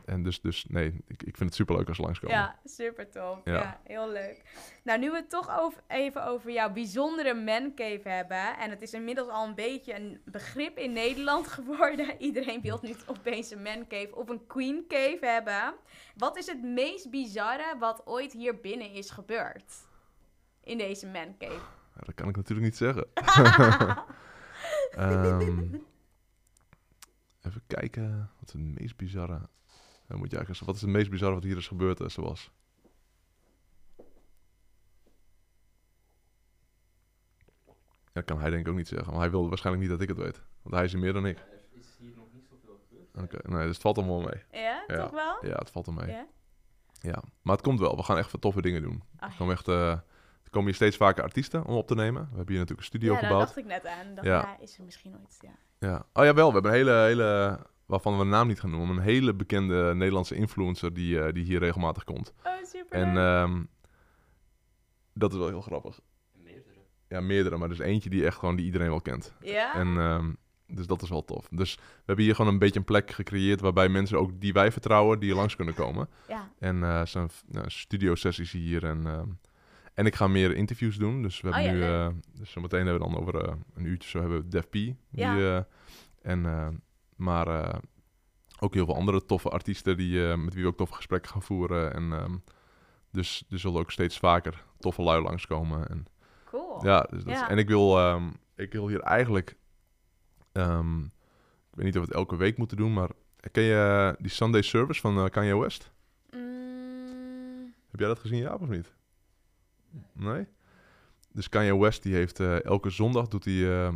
en dus, dus nee, ik, ik vind het super leuk als ze langskomen. Ja, super tof. Ja. Ja. heel leuk. Nou, nu we het toch over, even over jouw bijzondere mancave hebben. En het is inmiddels al een beetje een begrip in Nederland geworden. Iedereen wil nu opeens een mancave of een queen cave hebben. Wat is het meest bizarre wat ooit hier binnen is gebeurd? In deze mancave. Ja, dat kan ik natuurlijk niet zeggen. Ehm, even kijken. Wat is het meest bizarre? Dan moet je eigenlijk, wat is het meest bizarre wat hier is gebeurd, eh, zoals? Ja, dat kan hij denk ik ook niet zeggen. Maar hij wilde waarschijnlijk niet dat ik het weet. Want hij is er meer dan ik. Er is hier nog niet zoveel gebeurd. Oké, nee, dus het valt allemaal mee. Ja, Ja. toch wel? Ja, het valt er mee. Ja? Ja, maar het komt wel. We gaan echt wat toffe dingen doen. Oh, Er komen, echt, eh, er komen hier steeds vaker artiesten om op te nemen. We hebben hier natuurlijk een studio ja, daar gebouwd. dacht ik net aan. Dacht, Ja. ja. is er misschien ooit. Ja. Ja. Oh jawel, we hebben een hele, hele, waarvan we de naam niet gaan noemen, een hele bekende Nederlandse influencer die, eh, die hier regelmatig komt. Oh, super. En ehm, dat is wel heel grappig. Meerdere. Ja, meerdere, maar er is eentje die echt gewoon die iedereen wel kent. ja? En ehm, dus dat is wel tof. Dus we hebben hier gewoon een beetje een plek gecreëerd waarbij mensen ook die wij vertrouwen, die hier langs kunnen komen. ja. En eh zijn nou, studio sessies hier en ehm, en ik ga meer interviews doen. Dus we Oh hebben ja, nu, eh, dus zometeen hebben we dan over eh, een uurtje zo hebben we Def P. Die, Ja. eh, en, eh, maar eh, ook heel veel andere toffe artiesten die, eh, met wie we ook toffe gesprekken gaan voeren. En ehm, dus er zullen ook steeds vaker toffe lui langskomen. En, Cool. ja, dus dat is- Ja. en ik wil, ehm, ik wil hier eigenlijk, ehm, ik weet niet of we het elke week moeten doen, maar ken je die Sunday Service van eh, Kanye West? Mm, Heb jij dat gezien, Jaap, of niet? Nee. Dus Kanye West, die heeft elke zondag doet hij,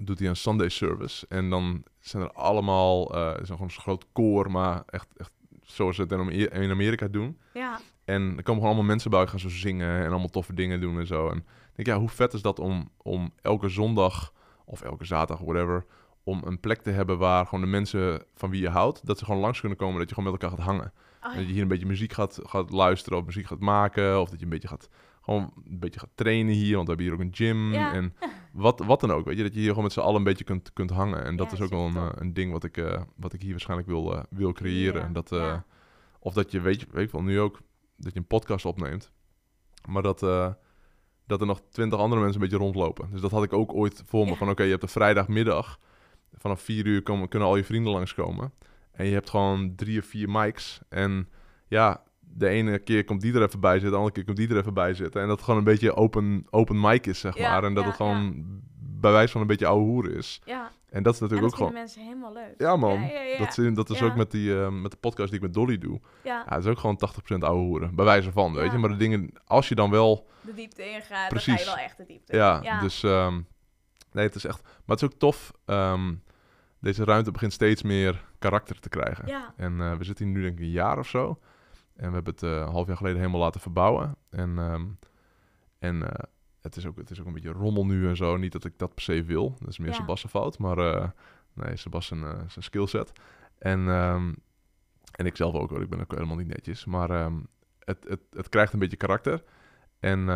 doet hij een Sunday service. En dan zijn er allemaal, eh is gewoon een groot koor, maar echt, echt zoals ze het in Amer- in Amerika doen. Ja. En er komen gewoon allemaal mensen bij, gaan zo zingen en allemaal toffe dingen doen en zo. En ik denk, ja, hoe vet is dat om, om elke zondag of elke zaterdag, whatever, om een plek te hebben waar gewoon de mensen van wie je houdt, dat ze gewoon langs kunnen komen, dat je gewoon met elkaar gaat hangen. Oh, En dat je hier een beetje muziek gaat, gaat luisteren of muziek gaat maken, of dat je een beetje gaat, gewoon een beetje gaat trainen hier, want we hebben hier ook een gym Ja. en wat, wat dan ook, weet je, dat je hier gewoon met z'n allen een beetje kunt, kunt hangen. En dat Ja, is ook wel een, eh, een ding wat ik, eh, wat ik hier waarschijnlijk wil, eh, wil creëren. Creëren, En dat. Of dat je, weet je, weet wel, nu ook, dat je een podcast opneemt, maar dat, dat er nog twintig andere mensen een beetje rondlopen. Dus dat had ik ook ooit voor me, van oké, je hebt een vrijdagmiddag, vanaf vier uur komen, kunnen al je vrienden langskomen. En je hebt gewoon drie of vier mics. En ja, de ene keer komt die er even bij zitten, de andere keer komt die er even bij zitten. En dat het gewoon een beetje open, open mic is, zeg Ja, maar. En dat ja, het gewoon bij wijze van een beetje ouwe hoeren is. ja. En dat is natuurlijk dat ook vinden gewoon... mensen helemaal leuk. Ja, man. Ja, ja, ja. Dat, is, dat is ook met, die, eh, met de podcast die ik met Dolly doe. Ja, het is ook gewoon 80% ouwe hoeren. Bij wijze van, weet je. Maar de dingen, als je dan wel... de diepte ingaan, dan Precies. ga je wel echt de diepte. Ja, ja. dus... ehm, nee, het is echt... Maar het is ook tof. ehm, deze ruimte begint steeds meer karakter te krijgen. Ja, En eh, we zitten hier nu denk ik een jaar of zo. En we hebben het eh, een half jaar geleden helemaal laten verbouwen. En, ehm, en eh, het, is ook, het is ook een beetje rommel nu en zo. Niet dat ik dat per se wil. Dat is meer Ja. Sebas' fout. Maar eh, nee, Sebas zijn, eh, zijn skillset. En, ehm, en ik zelf ook hoor. Ik ben ook helemaal niet netjes. Maar ehm, het, het, het krijgt een beetje karakter. En,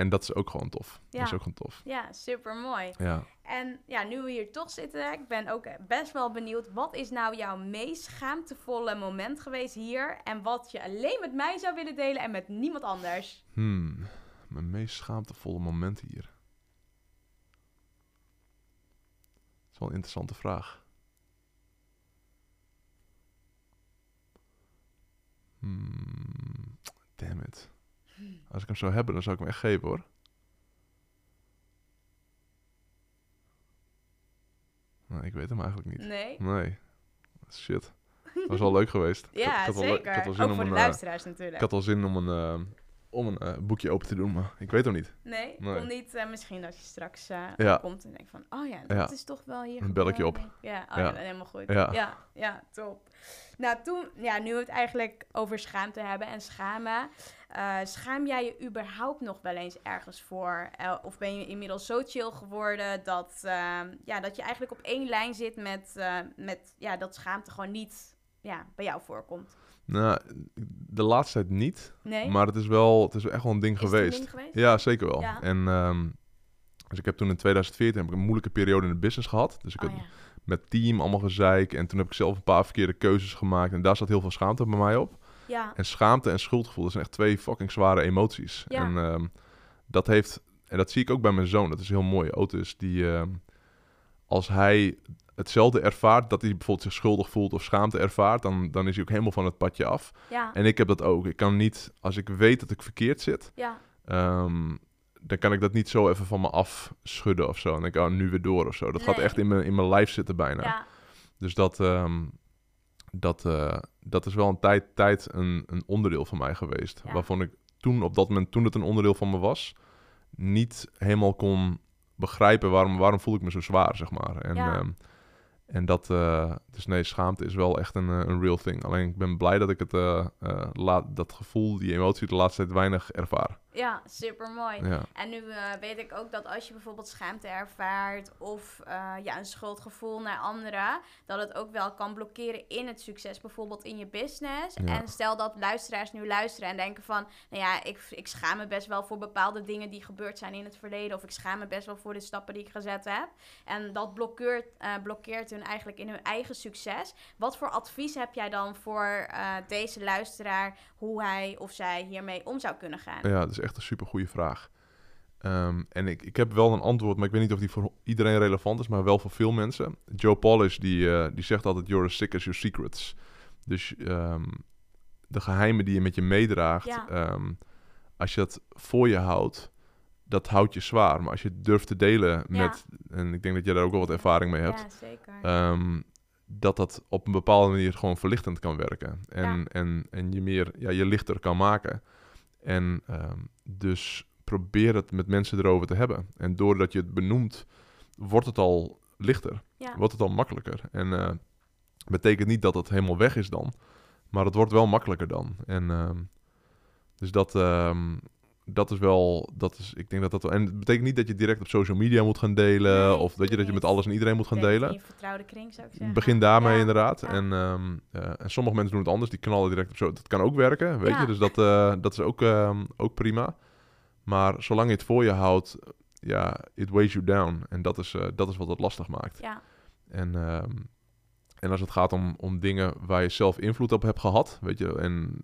en dat is ook gewoon tof. Ja. Dat is ook gewoon tof. ja super mooi. Ja. En ja, nu we hier toch zitten, ik ben ook best wel benieuwd. Wat is nou jouw meest schaamtevolle moment geweest hier? En wat je alleen met mij zou willen delen en met niemand anders? Hmm, mijn meest schaamtevolle moment hier. Dat is wel een interessante vraag. Hmm, damn it. Als ik hem zou hebben, dan zou ik hem echt geven hoor. Nee, ik weet hem eigenlijk niet. Nee? Nee. Shit. Dat was wel leuk geweest. Ja, ik zeker. Ook om voor de een, eh, luisteraars natuurlijk. Ik had al zin om een, eh, om een eh, boekje open te doen, maar ik weet hem niet. Nee, Nee. kom niet. misschien dat je straks Ja. komt en denkt van, oh ja, dat Ja. is toch wel hier. Dan bel ik je gebeurd. op. Ja, oh Ja. ja. helemaal goed. Ja. Ja. ja, top. Nou, toen, ja, nu we het eigenlijk over schaamte hebben en schamen. Eh, schaam jij je überhaupt nog wel eens ergens voor? Eh, of ben je inmiddels zo chill geworden dat, eh, ja, dat je eigenlijk op één lijn zit met, eh, met ja, dat schaamte gewoon niet ja, bij jou voorkomt? Nou, de laatste tijd niet. Nee? Maar het is wel, het is echt wel een ding een geweest. ding geweest? Ja, zeker wel. Ja. En ehm, dus ik heb toen in 2014 heb ik een moeilijke periode in de business gehad. Dus ik Oh, had ja. met team allemaal gezeik. En toen heb ik zelf een paar verkeerde keuzes gemaakt. En daar zat heel veel schaamte bij mij op. ja, En schaamte en schuldgevoel, dat zijn echt twee fucking zware emoties. Ja. En ehm, dat heeft, en dat zie ik ook bij mijn zoon. Dat is heel mooi. Otis, die ehm, als hij hetzelfde ervaart, dat hij bijvoorbeeld zich schuldig voelt of schaamte ervaart, dan, dan is hij ook helemaal van het padje af. ja, En ik heb dat ook. Ik kan niet, als ik weet dat ik verkeerd zit, ja, ehm, dan kan ik dat niet zo even van me afschudden of zo. En ik, oh, nu weer door of zo. Dat gaat echt in mijn, in mijn lijf zitten bijna. ja, Dus dat, dat, eh, dat is wel een tijd, tijd een, een onderdeel van mij geweest. Ja. Waarvan ik toen, op dat moment, toen het een onderdeel van me was, niet helemaal kon begrijpen waarom, waarom voel ik me zo zwaar, zeg maar. En, Ja. ehm, en dat, eh, dus nee, schaamte is wel echt een, eh, een real thing. Alleen ik ben blij dat ik het, laat, dat gevoel, die emotie de laatste tijd weinig ervaar. Ja, super mooi. Ja, En nu eh, weet ik ook dat als je bijvoorbeeld schaamte ervaart of eh, ja, een schuldgevoel naar anderen, dat het ook wel kan blokkeren in het succes, bijvoorbeeld in je business. Ja. En stel dat luisteraars nu luisteren en denken van, nou ja, ik, ik schaam me best wel voor bepaalde dingen die gebeurd zijn in het verleden, of ik schaam me best wel voor de stappen die ik gezet heb. En dat blokkeert, eh, blokkeert hun eigenlijk in hun eigen succes. Wat voor advies heb jij dan voor deze luisteraar, hoe hij of zij hiermee om zou kunnen gaan? ja dat is echt een super goede vraag. Ehm, en ik, ik heb wel een antwoord, maar ik weet niet of die voor iedereen relevant is, maar wel voor veel mensen. Joe Polish die, eh, die zegt altijd: You're as sick as your secrets. Dus ehm, de geheimen die je met je meedraagt, Ja. ehm, als je dat voor je houdt, dat houdt je zwaar. Maar als je het durft te delen Ja. met, en ik denk dat jij daar ook wel wat ervaring mee hebt, Ja, zeker. dat dat op een bepaalde manier gewoon verlichtend kan werken. En, en, en je meer, ja, je lichter kan maken. En ehm, dus probeer het met mensen erover te hebben. En doordat je het benoemt wordt het al lichter. Ja. Wordt het al makkelijker. En eh betekent niet dat het helemaal weg is dan. Maar het wordt wel makkelijker dan. En ehm, dus dat, ehm, dat is wel, dat is, ik denk dat dat wel, en het betekent niet dat je direct op social media moet gaan delen. Nee, of weet je, dat je met alles en iedereen moet gaan delen. In je vertrouwde kring zou ik zeggen. Begin daarmee Ja. inderdaad. ja. En, ehm, eh, en sommige mensen doen het anders. Die knallen direct op zo. Dat kan ook werken, weet Ja. je. Dus dat, eh, dat is ook, ehm, ook prima. Maar zolang je het voor je houdt, ja, it weighs you down. En dat is, eh, dat is wat het lastig maakt. Ja, En, ehm, en als het gaat om, om dingen waar je zelf invloed op hebt gehad, weet je. En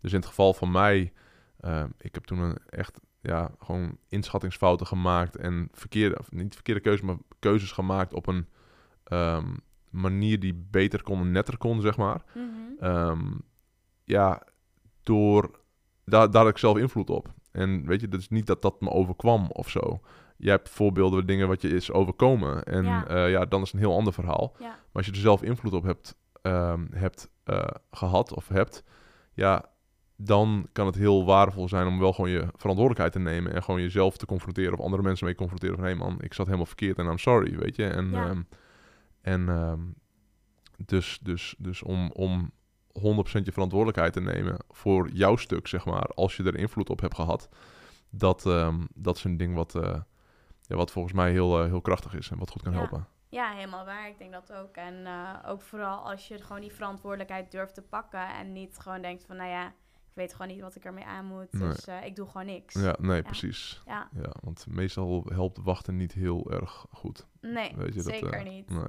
dus in het geval van mij, ehm, ik heb toen een echt, ja, gewoon inschattingsfouten gemaakt. En verkeerde, of niet verkeerde keuzes, maar keuzes gemaakt op een ehm, manier die beter kon en netter kon, zeg maar. Mhm. Ehm, ja, door, daar, daar had ik zelf invloed op. En weet je, dat is niet dat dat me overkwam of zo. Je hebt voorbeelden van dingen wat je is overkomen. En Ja. ja. ja, dan is het een heel ander verhaal. ja. Maar als je er zelf invloed op hebt, hebt eh, gehad of hebt, ja, dan kan het heel waardevol zijn om wel gewoon je verantwoordelijkheid te nemen en gewoon jezelf te confronteren of andere mensen mee confronteren van hé hey man, ik zat helemaal verkeerd en I'm sorry, weet je. En, Ja. ehm, en ehm, dus, dus, dus om, om 100% je verantwoordelijkheid te nemen voor jouw stuk, zeg maar, als je er invloed op hebt gehad, dat, ehm, dat is een ding wat, eh, ja, wat volgens mij heel, eh, heel krachtig is en wat goed kan Ja. helpen. Ja, helemaal waar. Ik denk dat ook. En eh, ook vooral als je gewoon die verantwoordelijkheid durft te pakken en niet gewoon denkt van, nou ja, weet gewoon niet wat ik ermee aan moet, Nee. dus eh, ik doe gewoon niks. Ja, nee, precies. Ja. Ja, want meestal helpt wachten niet heel erg goed. Nee, Weet je, dat, zeker eh, niet. Nee.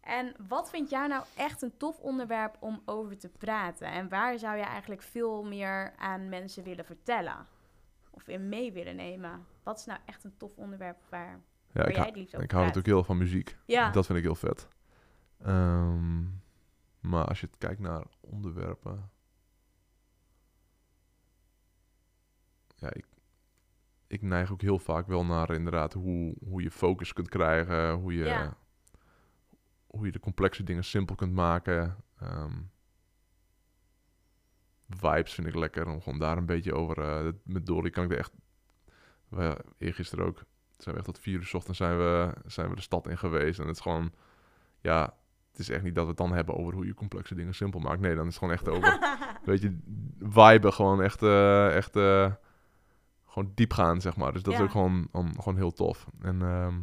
En wat vind jij nou echt een tof onderwerp om over te praten? En waar zou je eigenlijk veel meer aan mensen willen vertellen? Of in mee willen nemen? Wat is nou echt een tof onderwerp waar, Ja, waar ik, jij het liefst over ik hou natuurlijk heel van muziek. Ja, Dat vind ik heel vet. Ehm, maar als je kijkt naar onderwerpen... Ja, ik, ik neig ook heel vaak wel naar inderdaad hoe, hoe je focus kunt krijgen. Hoe je, Ja. hoe je de complexe dingen simpel kunt maken. Ehm, vibes vind ik lekker. Om gewoon daar een beetje over... dat- met Dory kan ik er echt... We, eergisteren ook zijn we echt tot vier uur 's ochtends zijn we, zijn we de stad in geweest. En het is gewoon, ja, het is echt niet dat we het dan hebben over hoe je complexe dingen simpel maakt. Nee, dan is het gewoon echt over, weet je, viben gewoon echt, eh, echt, eh, gewoon diep gaan, zeg maar. Dus dat Ja. is ook gewoon, om- gewoon heel tof. En ehm,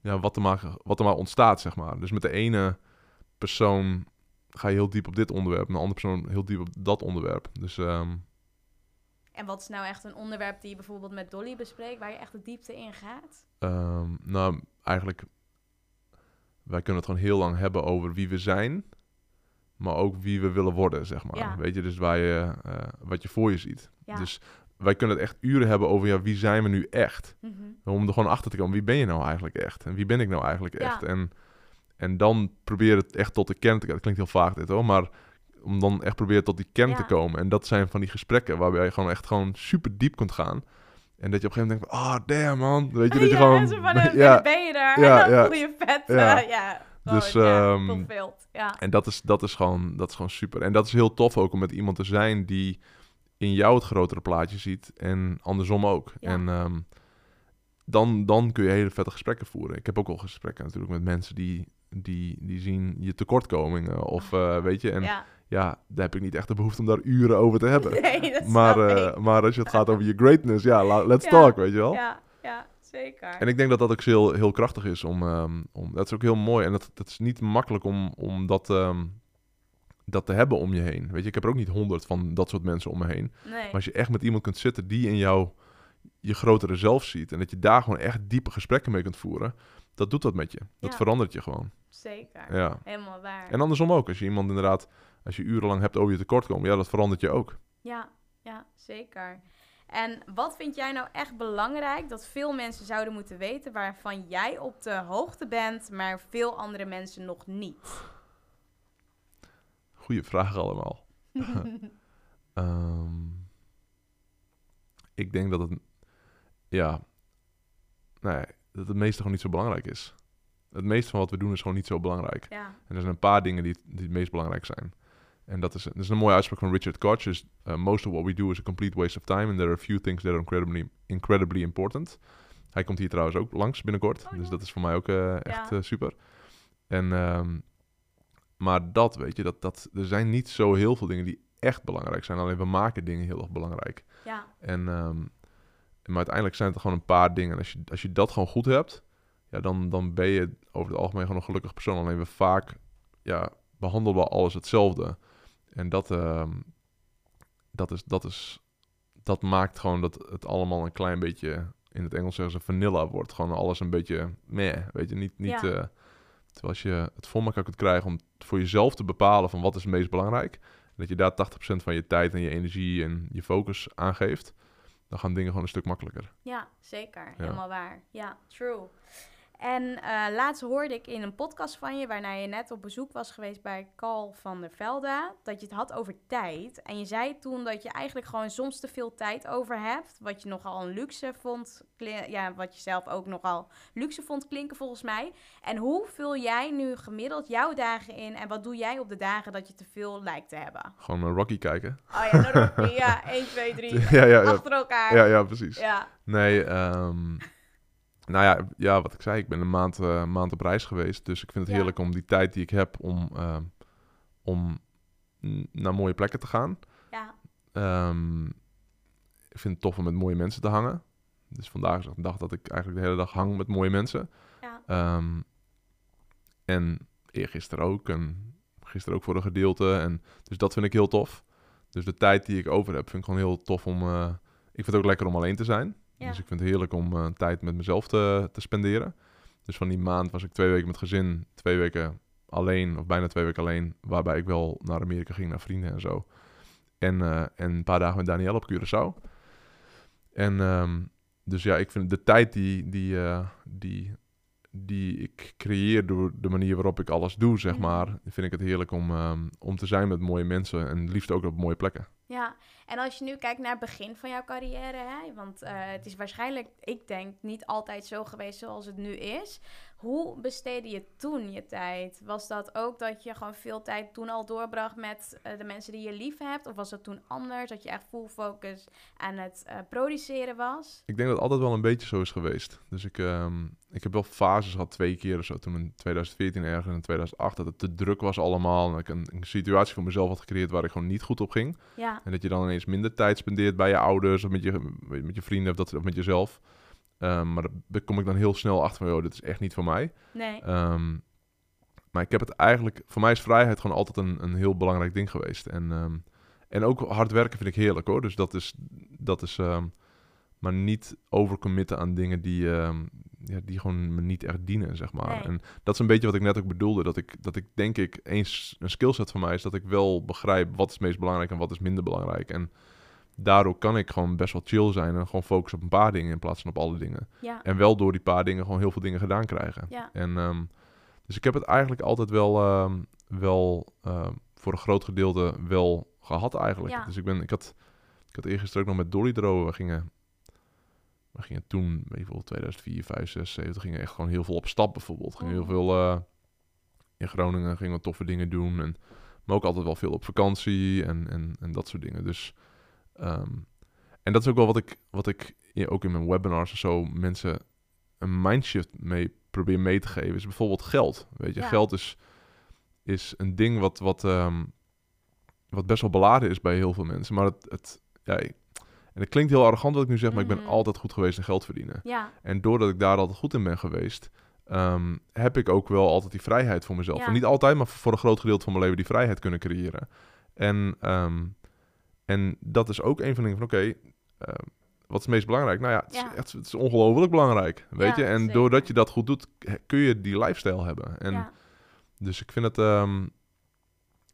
ja, wat er, maar, wat er maar ontstaat, zeg maar. Dus met de ene persoon ga je heel diep op dit onderwerp, en de andere persoon heel diep op dat onderwerp. Dus ehm, En wat is nou echt een onderwerp die je bijvoorbeeld met Dolly bespreekt, waar je echt de diepte in gaat? Ehm, nou, eigenlijk, wij kunnen het gewoon heel lang hebben over wie we zijn, maar ook wie we willen worden, zeg maar. Ja. Weet je, dus waar je, eh, wat je voor je ziet. Ja. Dus wij kunnen het echt uren hebben over, ja, wie zijn we nu echt? Mhm. Om er gewoon achter te komen, wie ben je nou eigenlijk echt? En wie ben ik nou eigenlijk Ja. echt? En, en dan probeer het echt tot de kern te komen. Dat klinkt heel vaag dit hoor, maar om dan echt proberen tot die kern te komen. En dat zijn van die gesprekken waarbij je gewoon echt gewoon super diep kunt gaan. En dat je op een gegeven moment denkt, ah, damn man. Weet je, dat je gewoon... van, eh, ja, ben je er? Ja, en dan ja. voel je vet. Ja. Ja, Gewoon, Dus, ja, ehm. Ja. En dat is, dat, is gewoon, dat is gewoon super. En dat is heel tof ook om met iemand te zijn die in jou het grotere plaatje ziet. En andersom ook. Ja. En ehm, dan, dan kun je hele vette gesprekken voeren. Ik heb ook al gesprekken natuurlijk met mensen die, die, die zien je tekortkomingen. Of eh, weet je, en ja. ja. daar heb ik niet echt de behoefte om daar uren over te hebben. Nee, maar, eh, maar als je het gaat over je greatness, ja, let's talk, weet je wel. Ja, ja, zeker. En ik denk dat dat ook heel, heel krachtig is. Om, ehm, om, dat is ook heel mooi. En dat, dat is niet makkelijk om, om dat, ehm, dat te hebben om je heen. Weet je, ik heb er ook niet honderd van dat soort mensen om me heen. nee. Maar als je echt met iemand kunt zitten die in jou je grotere zelf ziet. En dat je daar gewoon echt diepe gesprekken mee kunt voeren. Dat doet dat met je. Dat Ja. verandert je gewoon. Zeker. Ja. Helemaal waar. En andersom ook. Als je iemand inderdaad, als je urenlang hebt over je tekortkomen. Ja, dat verandert je ook. Ja, ja, zeker. En wat vind jij nou echt belangrijk dat veel mensen zouden moeten weten waarvan jij op de hoogte bent, maar veel andere mensen nog niet? Goeie vraag allemaal. Ehm, ik denk dat het, ja, nee, dat het meeste gewoon niet zo belangrijk is. Het meeste van wat we doen is gewoon niet zo belangrijk. ja, En er zijn een paar dingen die, die het meest belangrijk zijn. En dat is, dat is een mooie uitspraak van Richard Koch. Is, uh, most of what we do is a complete waste of time. And there are a few things that are incredibly, incredibly important. Hij komt hier trouwens ook langs binnenkort. Oh, dus dat is voor mij ook eh, echt Ja. eh, super. En, ehm, maar dat, weet je, dat, dat, er zijn niet zo heel veel dingen die echt belangrijk zijn. Alleen we maken dingen heel erg belangrijk. Ja, En, ehm, maar uiteindelijk zijn het er gewoon een paar dingen. En als je, als je dat gewoon goed hebt, ja, dan, dan ben je over het algemeen gewoon een gelukkig persoon. Alleen we vaak ja, behandelen we alles hetzelfde. En dat, ehm, dat, is, dat, is, dat maakt gewoon dat het allemaal een klein beetje, in het Engels zeggen ze vanilla wordt. Gewoon alles een beetje meh, weet je, niet... niet Ja. eh, terwijl als je het voor elkaar kunt krijgen om voor jezelf te bepalen van wat is het meest belangrijk. Dat je daar 80% van je tijd en je energie en je focus aan geeft. Dan gaan dingen gewoon een stuk makkelijker. ja zeker. Helemaal waar. Ja, true. En eh, laatst hoorde ik in een podcast van je, waarna je net op bezoek was geweest bij Carl van der Velde, dat je het had over tijd. En je zei toen dat je eigenlijk gewoon soms te veel tijd over hebt, wat je nogal een luxe vond, ja, wat je zelf ook nogal luxe vond klinken volgens mij. En hoe vul jij nu gemiddeld jouw dagen in en wat doe jij op de dagen dat je te veel lijkt te hebben? Gewoon naar Rocky kijken. Oh ja, dan- ja 1, 2, 3, ja, ja, ja. achter elkaar. Ja, ja, precies. ja. Nee, ehm, nou ja, ja, wat ik zei, ik ben een maand, eh, maand op reis geweest. Dus ik vind het Ja. heerlijk om die tijd die ik heb om, ehm, om naar mooie plekken te gaan. ja. Ehm, ik vind het tof om met mooie mensen te hangen. Dus vandaag is een dag dat ik eigenlijk de hele dag hang met mooie mensen. Ja. Ehm, en eergisteren ook. En gisteren ook voor een gedeelte. En, dus dat vind ik heel tof. Dus de tijd die ik over heb, vind ik gewoon heel tof om... eh, ik vind het ook lekker om alleen te zijn. Ja. Dus ik vind het heerlijk om eh, tijd met mezelf te, te spenderen. Dus van die maand was ik twee weken met gezin. Twee weken alleen, of bijna twee weken alleen. Waarbij ik wel naar Amerika ging, naar vrienden en zo. En, eh, en een paar dagen met Daniel op Curaçao. En ehm, dus ja, ik vind de tijd die, die, eh, die, die ik creëer door de manier waarop ik alles doe, zeg Mhm. maar, vind ik het heerlijk om, ehm, om te zijn met mooie mensen en liefst ook op mooie plekken. Ja, en als je nu kijkt naar het begin van jouw carrière, hè, want eh, het is waarschijnlijk, ik denk, niet altijd zo geweest zoals het nu is. Hoe besteedde je toen je tijd? Was dat ook dat je gewoon veel tijd toen al doorbracht met eh, de mensen die je lief hebt? Of was dat toen anders, dat je echt full focus aan het eh, produceren was? Ik denk dat het altijd wel een beetje zo is geweest. Dus ik, ehm, ik heb wel fases gehad, twee keer of zo. Toen in 2014 ergens en in 2008, dat het te druk was allemaal. En dat ik een, een situatie voor mezelf had gecreëerd waar ik gewoon niet goed op ging. Ja, En dat je dan ineens minder tijd spendeert bij je ouders of met je, met je vrienden of, dat, of met jezelf. Ehm, maar daar kom ik dan heel snel achter van, joh, dit is echt niet voor mij. nee. Ehm, maar ik heb het eigenlijk... Voor mij is vrijheid gewoon altijd een, een heel belangrijk ding geweest. En, ehm, en ook hard werken vind ik heerlijk, hoor. Dus dat is... Dat is maar niet overcommitten aan dingen die, ja, die gewoon me niet echt dienen, zeg maar. Nee. En dat is een beetje wat ik net ook bedoelde. Dat ik, dat ik denk ik, eens een skillset van mij is dat ik wel begrijp wat is het meest belangrijk en wat is minder belangrijk. En daardoor kan ik gewoon best wel chill zijn en gewoon focussen op een paar dingen in plaats van op alle dingen. Ja, En wel door die paar dingen gewoon heel veel dingen gedaan krijgen. ja, En, ehm, dus ik heb het eigenlijk altijd wel, ehm, wel ehm, voor een groot gedeelte wel gehad eigenlijk. Ja. Dus ik, ben, ik, had, ik had eergisteren ook nog met Dolly erover. We gingen, we gingen toen, bijvoorbeeld 2004, 5, 6, 7, gingen echt gewoon heel veel op stap bijvoorbeeld. Gingen heel Oh. veel eh, in Groningen, gingen we toffe dingen doen. En, maar ook altijd wel veel op vakantie en, en, en dat soort dingen. Dus, ehm, en dat is ook wel wat ik, wat ik ja, ook in mijn webinars en zo mensen een mindshift mee probeer mee te geven. Is bijvoorbeeld geld. Weet je, Ja. geld is, is een ding wat, wat, ehm, wat best wel beladen is bij heel veel mensen. Maar het, het ja, en het klinkt heel arrogant wat ik nu zeg, maar ik Mhm. ben altijd goed geweest in geld verdienen. ja, En doordat ik daar altijd goed in ben geweest, ehm, heb ik ook wel altijd die vrijheid voor mezelf. Ja. En niet altijd, maar voor een groot gedeelte van mijn leven die vrijheid kunnen creëren. En, en dat is ook een van de dingen van, oké, ehm, wat is het meest belangrijk? Nou ja, het is, echt, het is ongelooflijk belangrijk, weet Ja, je. En zeker. doordat je dat goed doet, kun je die lifestyle hebben. En ja, dus ik vind het, ehm,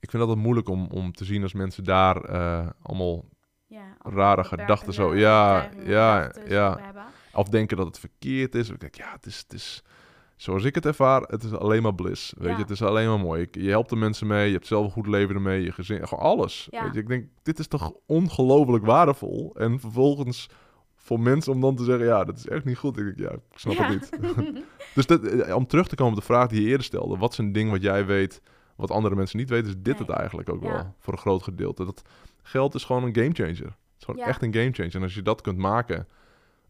ik vind het altijd moeilijk om, om te zien als mensen daar eh, allemaal ja. rare gedachten zo- ja, ja, ja. of denken dat het verkeerd is. Ik denk, ja, het is, het is zoals ik het ervaar, het is alleen maar bliss. Weet Ja. je, het is alleen maar mooi. Je helpt de mensen mee, je hebt zelf een goed leven ermee, je gezin, gewoon alles. Ja. Weet je, ik denk, dit is toch ongelooflijk waardevol. En vervolgens voor mensen om dan te zeggen, ja, dat is echt niet goed. Ik denk, ja, ik snap Ja. het niet. dus eh, om terug te komen op de vraag die je eerder stelde, wat is een ding wat jij weet, wat andere mensen niet weten, is dit Nee. het eigenlijk ook wel, voor een groot gedeelte. Dat geld is gewoon een gamechanger. Het is gewoon echt een gamechanger. En als je dat kunt maken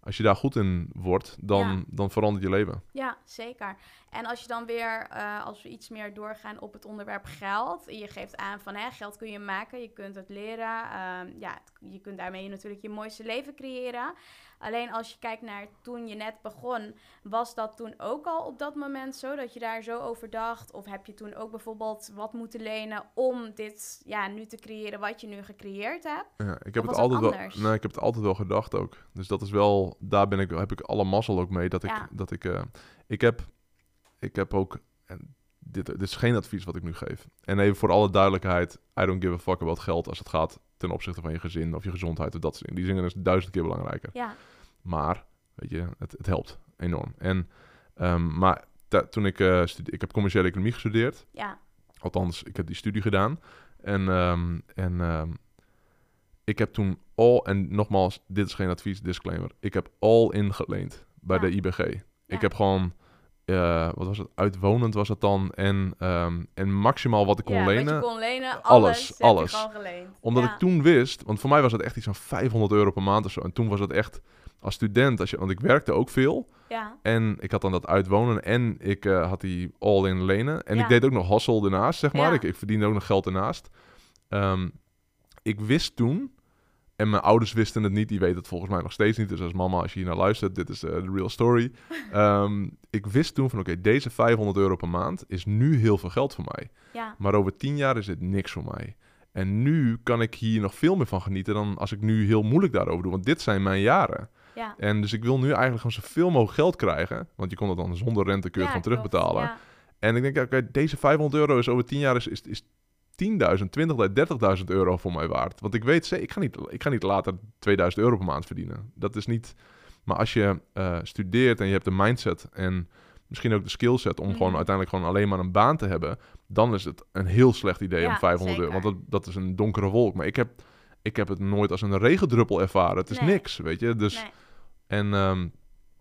als je daar goed in wordt, dan, Ja. dan verandert je leven. Ja, zeker. En als je dan weer, eh, als we iets meer doorgaan op het onderwerp geld. Je geeft aan van hè, geld kun je maken, je kunt het leren. ehm, ja, je kunt daarmee natuurlijk je mooiste leven creëren. Alleen als je kijkt naar toen je net begon, was dat toen ook al op dat moment zo dat je daar zo over dacht? Of heb je toen ook bijvoorbeeld wat moeten lenen om dit ja, nu te creëren wat je nu gecreëerd hebt? Ja, ik heb het altijd wel. Nee, ik heb het altijd wel gedacht ook. Dus dat is wel, daar ben ik, heb ik alle mazzel ook mee dat ik, Ja. dat ik, eh, ik heb, ik heb ook, en dit, dit is geen advies wat ik nu geef. En even voor alle duidelijkheid, I don't give a fuck about geld als het gaat ten opzichte van je gezin of je gezondheid of dat soort dingen. Die dingen is duizend keer belangrijker. Ja, Maar, weet je, het, het helpt enorm. En, ehm, maar toen ik, stude- ik heb commerciële economie gestudeerd. ja, Althans, ik heb die studie gedaan. En, ehm, en ehm, ik heb toen al, en nogmaals, dit is geen advies, disclaimer. Ik heb al ingeleend bij Ja. de IBG. Ja. Ik heb gewoon, eh, wat was het, uitwonend was het dan. En, ehm, en maximaal wat ik kon ja, lenen. Je kon lenen, Alles, alles. Omdat Ja. ik toen wist, want voor mij was het echt iets van 500 euro per maand of zo. En toen was het echt, als student, als je, want ik werkte ook veel. Ja, En ik had dan dat uitwonen en ik eh, had die all-in lenen. En ik deed ook nog hustle ernaast, zeg maar. Ik, ik verdiende ook nog geld ernaast. Ehm, ik wist toen, en mijn ouders wisten het niet, die weten het volgens mij nog steeds niet. Dus als mama, als je hier naar luistert, dit is eh, de real story. Ehm, ik wist toen van, oké, deze 500 euro per maand is nu heel veel geld voor mij. ja, Maar over 10 jaar is dit niks voor mij. En nu kan ik hier nog veel meer van genieten dan als ik nu heel moeilijk daarover doe. Want dit zijn mijn jaren. ja. En dus ik wil nu eigenlijk gewoon zoveel mogelijk geld krijgen. Want je kon het dan zonder rente kun je Ja, het terugbetalen. Ja, En ik denk, ja, oké, deze 500 euro is over 10 jaar is, is, is 10.000, 20.000, 30.000 euro voor mij waard. Want ik weet, ik ga, niet, ik ga niet later 2000 euro per maand verdienen. Dat is niet... Maar als je eh, studeert en je hebt de mindset en misschien ook de skillset om gewoon Mhm. uiteindelijk gewoon alleen maar een baan te hebben, dan is het een heel slecht idee om Ja, 500 euro. Want dat, dat is een donkere wolk. Maar ik heb, ik heb het nooit als een regendruppel ervaren. Het is Nee. niks, weet je. Dus nee. en ehm,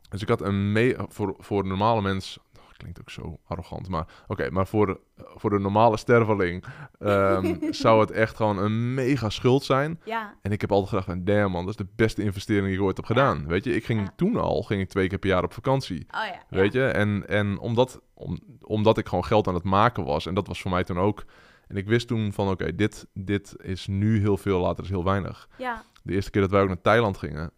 dus ik had een mee voor, voor een normale mens. Klinkt ook zo arrogant, maar oké, maar voor, voor de normale sterveling ehm, zou het echt gewoon een mega schuld zijn. Ja, En ik heb altijd gedacht van, damn man, dat is de beste investering die ik ooit heb Ja. gedaan. Weet je, ik ging Ja. toen al, ging ik twee keer per jaar op vakantie. oh ja. Weet je, en, en omdat, om, omdat ik gewoon geld aan het maken was, en dat was voor mij toen ook. En ik wist toen van, oké, dit, dit is nu heel veel, later is heel weinig Ja, de eerste keer dat wij ook naar Thailand gingen.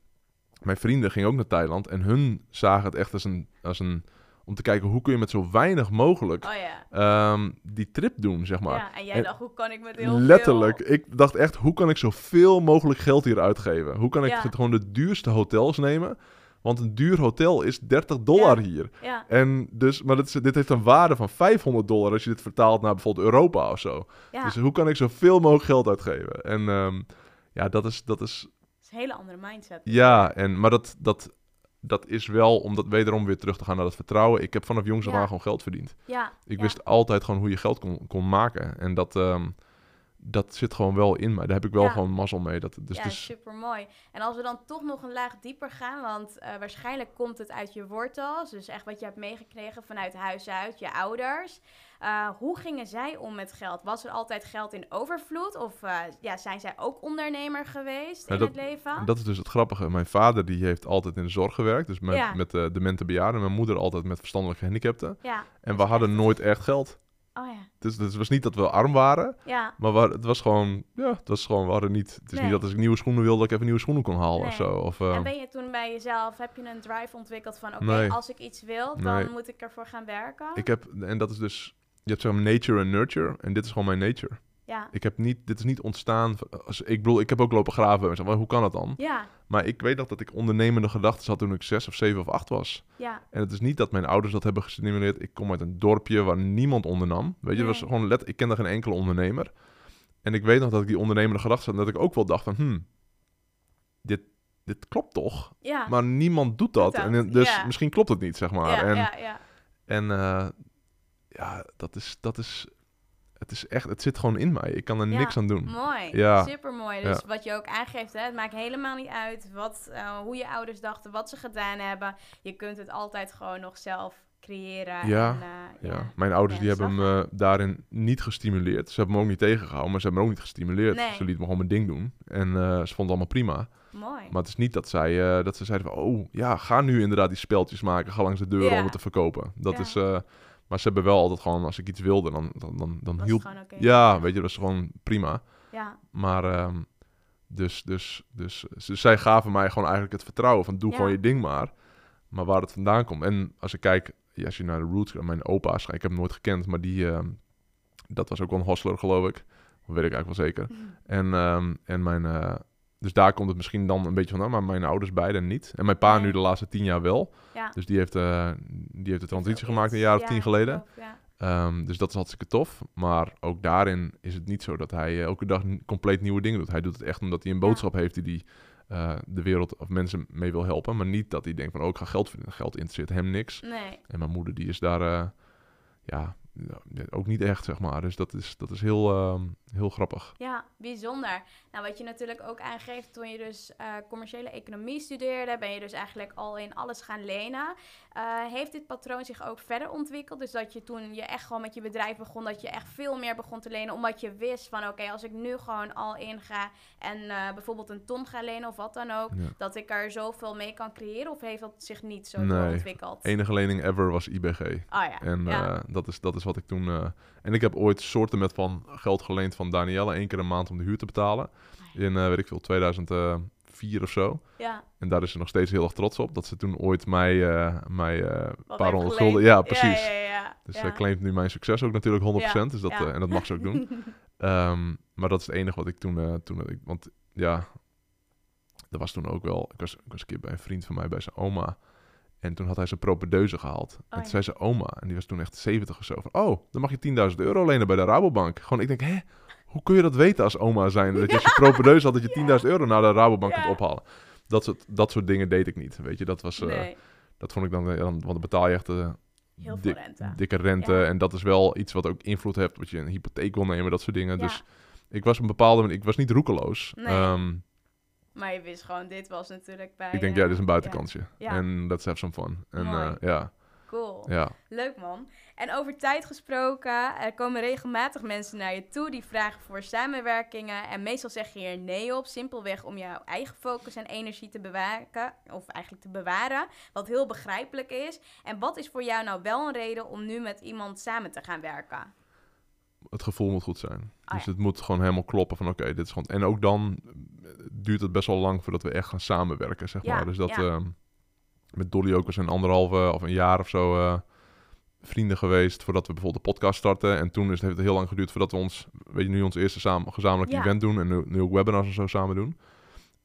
Mijn vrienden gingen ook naar Thailand en hun zagen het echt als een, als een om te kijken hoe kun je met zo weinig mogelijk oh ja. ehm, die trip doen, zeg maar. ja. En jij en- dacht, hoe kan ik met heel Letterlijk. veel... Ik dacht echt, hoe kan ik zoveel mogelijk geld hier uitgeven? Hoe kan ik Ja. het gewoon de duurste hotels nemen? Want een duur hotel is 30 dollar Ja. hier. Ja, En dus, maar dit, is, dit heeft een waarde van 500 dollar als je dit vertaalt naar bijvoorbeeld Europa of zo. ja. Dus hoe kan ik zoveel mogelijk geld uitgeven? En ehm, ja, dat is, dat is Het is een hele andere mindset. ja, en, maar dat, dat, dat is wel om dat wederom weer terug te gaan naar dat vertrouwen. Ik heb vanaf jongs af Ja. aan gewoon geld verdiend. Ja, Ik ja. wist altijd gewoon hoe je geld kon, kon maken. En dat, ehm, dat zit gewoon wel in mij. Daar heb ik wel Ja. gewoon mazzel mee. Dat, dus, ja, dus, super mooi. En als we dan toch nog een laag dieper gaan, want eh, waarschijnlijk komt het uit je wortels, dus echt wat je hebt meegekregen vanuit huis uit, je ouders. Eh, hoe gingen zij om met geld? Was er altijd geld in overvloed? Of eh, ja, zijn zij ook ondernemer geweest Ja, in dat- het leven? en dat is dus het grappige. Mijn vader die heeft altijd in de zorg gewerkt. Dus met, Ja. met de demente bejaarden. Mijn moeder altijd met verstandelijke gehandicapten. ja. En we hadden echt- nooit echt geld. Oh ja. Dus, dus het was niet dat we arm waren. Ja, Maar we, het was gewoon... Ja, het was gewoon... We hadden niet... Het is Nee. niet dat als ik nieuwe schoenen wilde... dat ik even nieuwe schoenen kon halen of Nee. zo. Of, ehm, en ben je toen bij jezelf, heb je een drive ontwikkeld van, oké, Nee. als ik iets wil, dan moet ik ervoor gaan werken? Ik heb, en dat is dus, je hebt zeg maar nature en nurture. En dit is gewoon mijn nature. Ja. Ik heb niet, dit is niet ontstaan. van- Als, ik bedoel, ik heb ook lopen graven. maar hoe kan dat dan? Ja, Maar ik weet nog dat ik ondernemende gedachten had toen ik zes of zeven of acht was. ja, En het is niet dat mijn ouders dat hebben gestimuleerd. Ik kom uit een dorpje waar niemand ondernam. Weet je, het was Nee. gewoon let, ik kende geen enkele ondernemer. En ik weet nog dat ik die ondernemende gedachten had. En dat ik ook wel dacht van, hmm, dit, dit klopt toch? ja. Maar niemand doet dat. dat, en dus ja. misschien klopt het niet, zeg maar. ja, en, ja, ja. En eh, ja, dat is, dat is, het is echt, het zit gewoon in mij. Ik kan er Ja, niks aan doen. Mooi, Ja. super mooi. Dus Ja. wat je ook aangeeft, hè, het maakt helemaal niet uit wat, eh, hoe je ouders dachten, wat ze gedaan hebben. Je kunt het altijd gewoon nog zelf creëren. Ja, en, eh, Ja. Mijn ouders die hebben me daarin niet gestimuleerd. Ze hebben me ook niet tegengehouden, maar ze hebben me ook niet gestimuleerd. Nee. Ze lieten me gewoon mijn ding doen. En eh, ze vonden het allemaal prima. Mooi. Maar het is niet dat, zij, dat ze zeiden van... Oh, ja, ga nu inderdaad die speltjes maken. Ga langs de deuren Ja. om het te verkopen. Dat is... maar ze hebben wel altijd gewoon... Als ik iets wilde, dan, dan, dan, dan hielp... het gewoon oké. Ja, weet je, dat is gewoon prima. Ja, Maar... ehm, dus, dus, dus, ze- zij gaven mij gewoon eigenlijk het vertrouwen van... Doe Ja. gewoon je ding maar. Maar waar het vandaan komt... En als ik kijk... ja, als je naar de roots... Mijn opa's... Ik heb hem nooit gekend, maar die... ehm, dat was ook wel een hostler, geloof ik. Dat weet ik eigenlijk wel zeker. En, ehm, en mijn... eh, dus daar komt het misschien dan een beetje vandaan, maar mijn ouders beiden niet. En mijn pa nu de laatste tien jaar wel. ja. Dus die heeft, eh, die heeft de transitie gemaakt een jaar of tien geleden. Ehm, dus dat is hartstikke tof. Maar ook daarin is het niet zo dat hij eh, elke dag compleet nieuwe dingen doet. Hij doet het echt omdat hij een boodschap heeft die hij eh, de wereld of mensen mee wil helpen. Maar niet dat hij denkt van, oh, ik ga geld verdienen. Geld interesseert hem niks. Nee. En mijn moeder die is daar, ja, ook niet echt, zeg maar. Dus dat is, dat is heel, ehm, heel grappig. Ja, bijzonder. Nou, wat je natuurlijk ook aangeeft toen je dus eh, commerciële economie studeerde, ben je dus eigenlijk al in alles gaan lenen. Eh, heeft dit patroon zich ook verder ontwikkeld? Dus dat je toen je echt gewoon met je bedrijf begon, dat je echt veel meer begon te lenen, omdat je wist van oké, als ik nu gewoon al inga en eh, bijvoorbeeld een ton ga lenen of wat dan ook, Ja. dat ik er zoveel mee kan creëren? Of heeft dat zich niet zo Nee. ontwikkeld? Enige lening ever was IBG. Oh ja. En ja. dat, is, dat is wat ik toen... eh, en ik heb ooit soorten met van geld geleend van Danielle... één keer een maand om de huur te betalen. In, eh, weet ik veel, 2004 of zo. ja. En daar is ze nog steeds heel erg trots op. Dat ze toen ooit mij, eh mij een paar honderd gulden... Ja, precies. Ja, ja, ja. Dus zij claimt nu mijn succes ook natuurlijk 100%. dus dat, en dat mag ze ook doen. Ehm, maar dat is het enige wat ik toen... toen ik, want ja, dat was toen ook wel... Ik was, ik was een keer bij een vriend van mij, bij zijn oma... En toen had hij zijn propedeuse gehaald. en toen ja. zei zijn oma, en die was toen echt 70 of zo, van... Oh, dan mag je 10.000 euro lenen bij de Rabobank. Gewoon, ik denk, hè? Hoe kun je dat weten als oma zijn? Dat je als je propedeuse had, dat je 10.000 euro naar de Rabobank kunt ophalen. Dat soort, dat soort dingen deed ik niet, weet je. Dat was... eh, nee, Dat vond ik dan... dan want dan betaal je echt... eh, heel veel dik- rente. dikke rente. Ja. En dat is wel iets wat ook invloed heeft. Dat je een hypotheek wil nemen, dat soort dingen. Dus ik was een bepaalde. Ik was niet roekeloos. Nee. Ehm, Maar je wist gewoon, dit was natuurlijk bij... ik denk, eh, ja, dit is een buitenkansje. Ja. En let's have some fun. En eh, ja, Cool. ja. Leuk man. En over tijd gesproken, er komen regelmatig mensen naar je toe die vragen voor samenwerkingen. En meestal zeg je hier nee op, simpelweg om jouw eigen focus en energie te bewaken, of eigenlijk te bewaren, wat heel begrijpelijk is. En wat is voor jou nou wel een reden om nu met iemand samen te gaan werken? Het gevoel moet goed zijn. Ah, dus ja. het moet gewoon helemaal kloppen van oké, dit is gewoon... En ook dan eh, duurt het best wel lang voordat we echt gaan samenwerken, zeg Ja, maar. Dus dat... ja. ehm, met Dolly ook was een anderhalve of een jaar of zo eh, vrienden geweest voordat we bijvoorbeeld de podcast starten. En toen is het, heeft het heel lang geduurd voordat we ons, weet je, nu ons eerste samen, gezamenlijk Ja. event doen en nu, nu ook webinars en zo samen doen.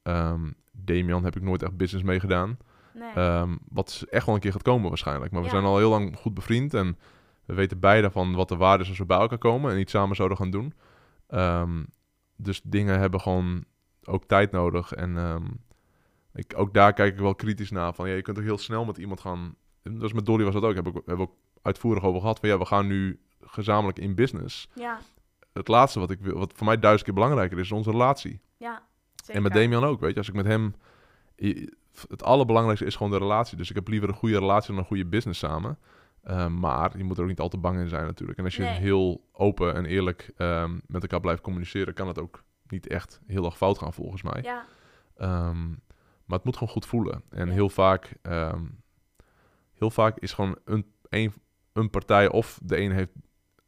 Ehm Damian heb ik nooit echt business mee gedaan. Nee. Ehm, wat echt wel een keer gaat komen waarschijnlijk. Maar we Ja. zijn al heel lang goed bevriend en we weten beide van wat de waarde is als we bij elkaar komen en iets samen zouden gaan doen. Ehm, dus dingen hebben gewoon ook tijd nodig. En ehm, ik, ook daar kijk ik wel kritisch naar. Van, ja, je kunt ook heel snel met iemand gaan... Dus met Dolly was dat ook. Heb ik, hebben we ook uitvoerig over gehad. Van ja, we gaan nu gezamenlijk in business. ja, Het laatste wat, ik wil, wat voor mij duizend keer belangrijker is, is onze relatie. ja. Zeker. En met Damian ook, weet je. Als ik met hem... Het allerbelangrijkste is gewoon de relatie. Dus ik heb liever een goede relatie dan een goede business samen. Ehm, maar je moet er ook niet al te bang in zijn natuurlijk. En als je Nee. heel open en eerlijk ehm, met elkaar blijft communiceren... kan het ook niet echt heel erg fout gaan volgens mij. Ja, Ehm, maar het moet gewoon goed voelen. En Ja. heel vaak... ehm, heel vaak is gewoon een, een, een partij of de een heeft...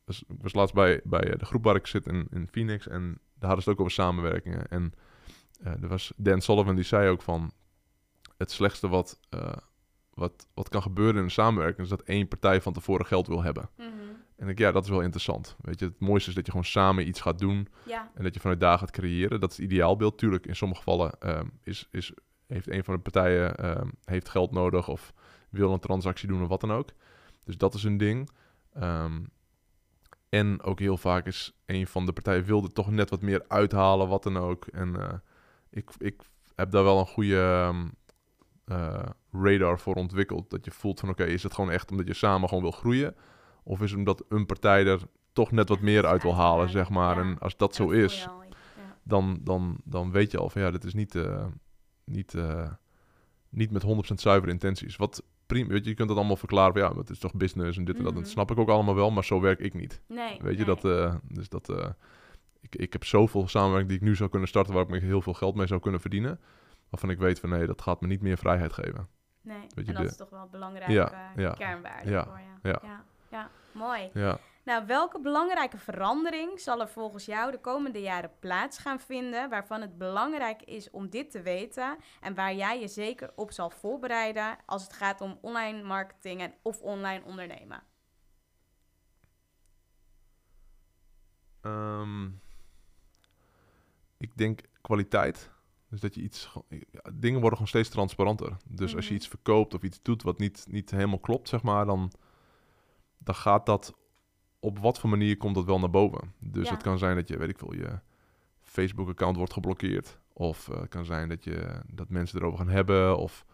dus ik was laatst bij, bij de groep waar ik zit in, in Phoenix... en daar hadden ze het ook over samenwerkingen. En eh, er was Dan Sullivan die zei ook van... het slechtste wat, eh, wat, wat kan gebeuren in een samenwerking... is dat één partij van tevoren geld wil hebben. mhm. En ik, ja, dat is wel interessant. Weet je, het mooiste is dat je gewoon samen iets gaat doen... ja, En dat je vanuit daar gaat creëren. Dat is het ideaalbeeld. Tuurlijk, in sommige gevallen ehm, is, is, heeft een van de partijen ehm, heeft geld nodig of wil een transactie doen of wat dan ook. Dus dat is een ding. Ehm, en ook heel vaak is een van de partijen wilde toch net wat meer uithalen, wat dan ook. En eh, ik, ik heb daar wel een goede eh, radar voor ontwikkeld. Dat je voelt van oké, is het gewoon echt omdat je samen gewoon wil groeien? Of is het omdat een partij er toch net wat meer uit wil halen, zeg maar. En als dat zo is, dan, dan, dan weet je al van ja, dit is niet, eh, niet, eh, niet met 100% zuivere intenties. Wat prima, weet je, je kunt dat allemaal verklaren van ja, het is toch business en dit en dat. En Mhm. dat snap ik ook allemaal wel, maar zo werk ik niet. Nee, Weet je, nee. dat, dus dat, ik, ik heb zoveel samenwerking die ik nu zou kunnen starten waar ik me heel veel geld mee zou kunnen verdienen. Waarvan ik weet van nee, dat gaat me niet meer vrijheid geven. Nee, en dat de- is toch wel een belangrijke Ja, ja, kernwaarde ja, voor je. ja. ja. ja, mooi. Ja, Nou, welke belangrijke verandering zal er volgens jou de komende jaren plaats gaan vinden, waarvan het belangrijk is om dit te weten en waar jij je zeker op zal voorbereiden als het gaat om online marketing en of online ondernemen? Ehm, ik denk kwaliteit. Dus dat je iets. ja, dingen worden gewoon steeds transparanter. Dus als je Mhm. iets verkoopt of iets doet wat niet, niet helemaal klopt, zeg maar, dan, dan gaat dat. Op wat voor manier komt dat wel naar boven? Dus Ja. het kan zijn dat je, weet ik veel, je Facebook-account wordt geblokkeerd. Of eh, het kan zijn dat, je, dat mensen erover gaan hebben. Of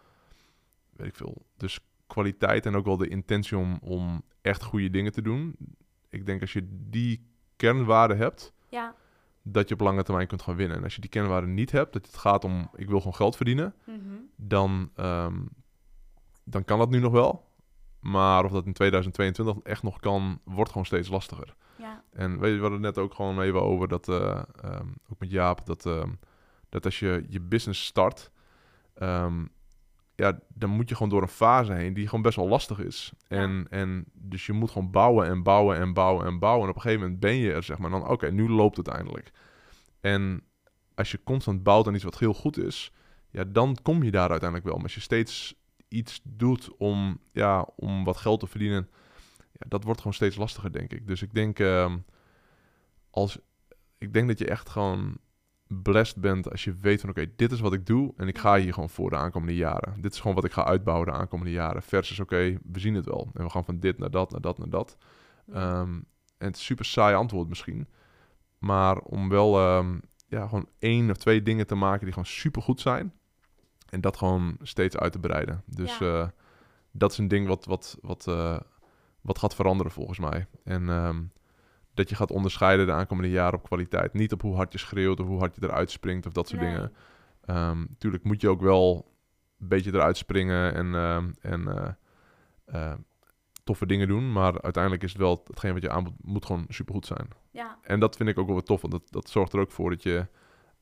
weet ik veel. Dus kwaliteit en ook wel de intentie om, om echt goede dingen te doen. Ik denk als je die kernwaarden hebt. Dat je op lange termijn kunt gaan winnen. En als je die kernwaarden niet hebt, dat het gaat om ik wil gewoon geld verdienen, Mhm. dan, ehm, dan kan dat nu nog wel. Maar of dat in 2022 echt nog kan, wordt gewoon steeds lastiger. Ja. En weet je, we hadden het net ook gewoon even over dat, ehm, ook met Jaap, dat, ehm, dat als je je business start, ja, dan moet je gewoon door een fase heen die gewoon best wel lastig is. En, en dus je moet gewoon bouwen en bouwen en bouwen en bouwen. En op een gegeven moment ben je er, zeg maar, dan oké, nu loopt het eindelijk. En als je constant bouwt aan iets wat heel goed is, ja, dan kom je daar uiteindelijk wel. Maar als je steeds iets doet om, ja, om wat geld te verdienen, ja, dat wordt gewoon steeds lastiger, denk ik. Dus ik denk, ehm, als, ik denk dat je echt gewoon blessed bent als je weet van oké, dit is wat ik doe en ik ga hier gewoon voor de aankomende jaren. Dit is gewoon wat ik ga uitbouwen de aankomende jaren. Versus oké, we zien het wel. En we gaan van dit naar dat, naar dat, naar dat. Ehm, en het is super saai antwoord misschien. Maar om wel ehm, ja, gewoon één of twee dingen te maken die gewoon super goed zijn. En dat gewoon steeds uit te breiden. Dus Ja. eh, dat is een ding wat, wat, wat, eh, wat gaat veranderen volgens mij. En ehm, dat je gaat onderscheiden de aankomende jaren op kwaliteit. Niet op hoe hard je schreeuwt of hoe hard je eruit springt of dat soort Nee. dingen. Ehm tuurlijk moet je ook wel een beetje eruit springen en, ehm, en eh, eh, toffe dingen doen. Maar uiteindelijk is het wel hetgeen wat je aanbod moet gewoon supergoed zijn. Ja. En dat vind ik ook wel weer tof, want dat, dat zorgt er ook voor dat je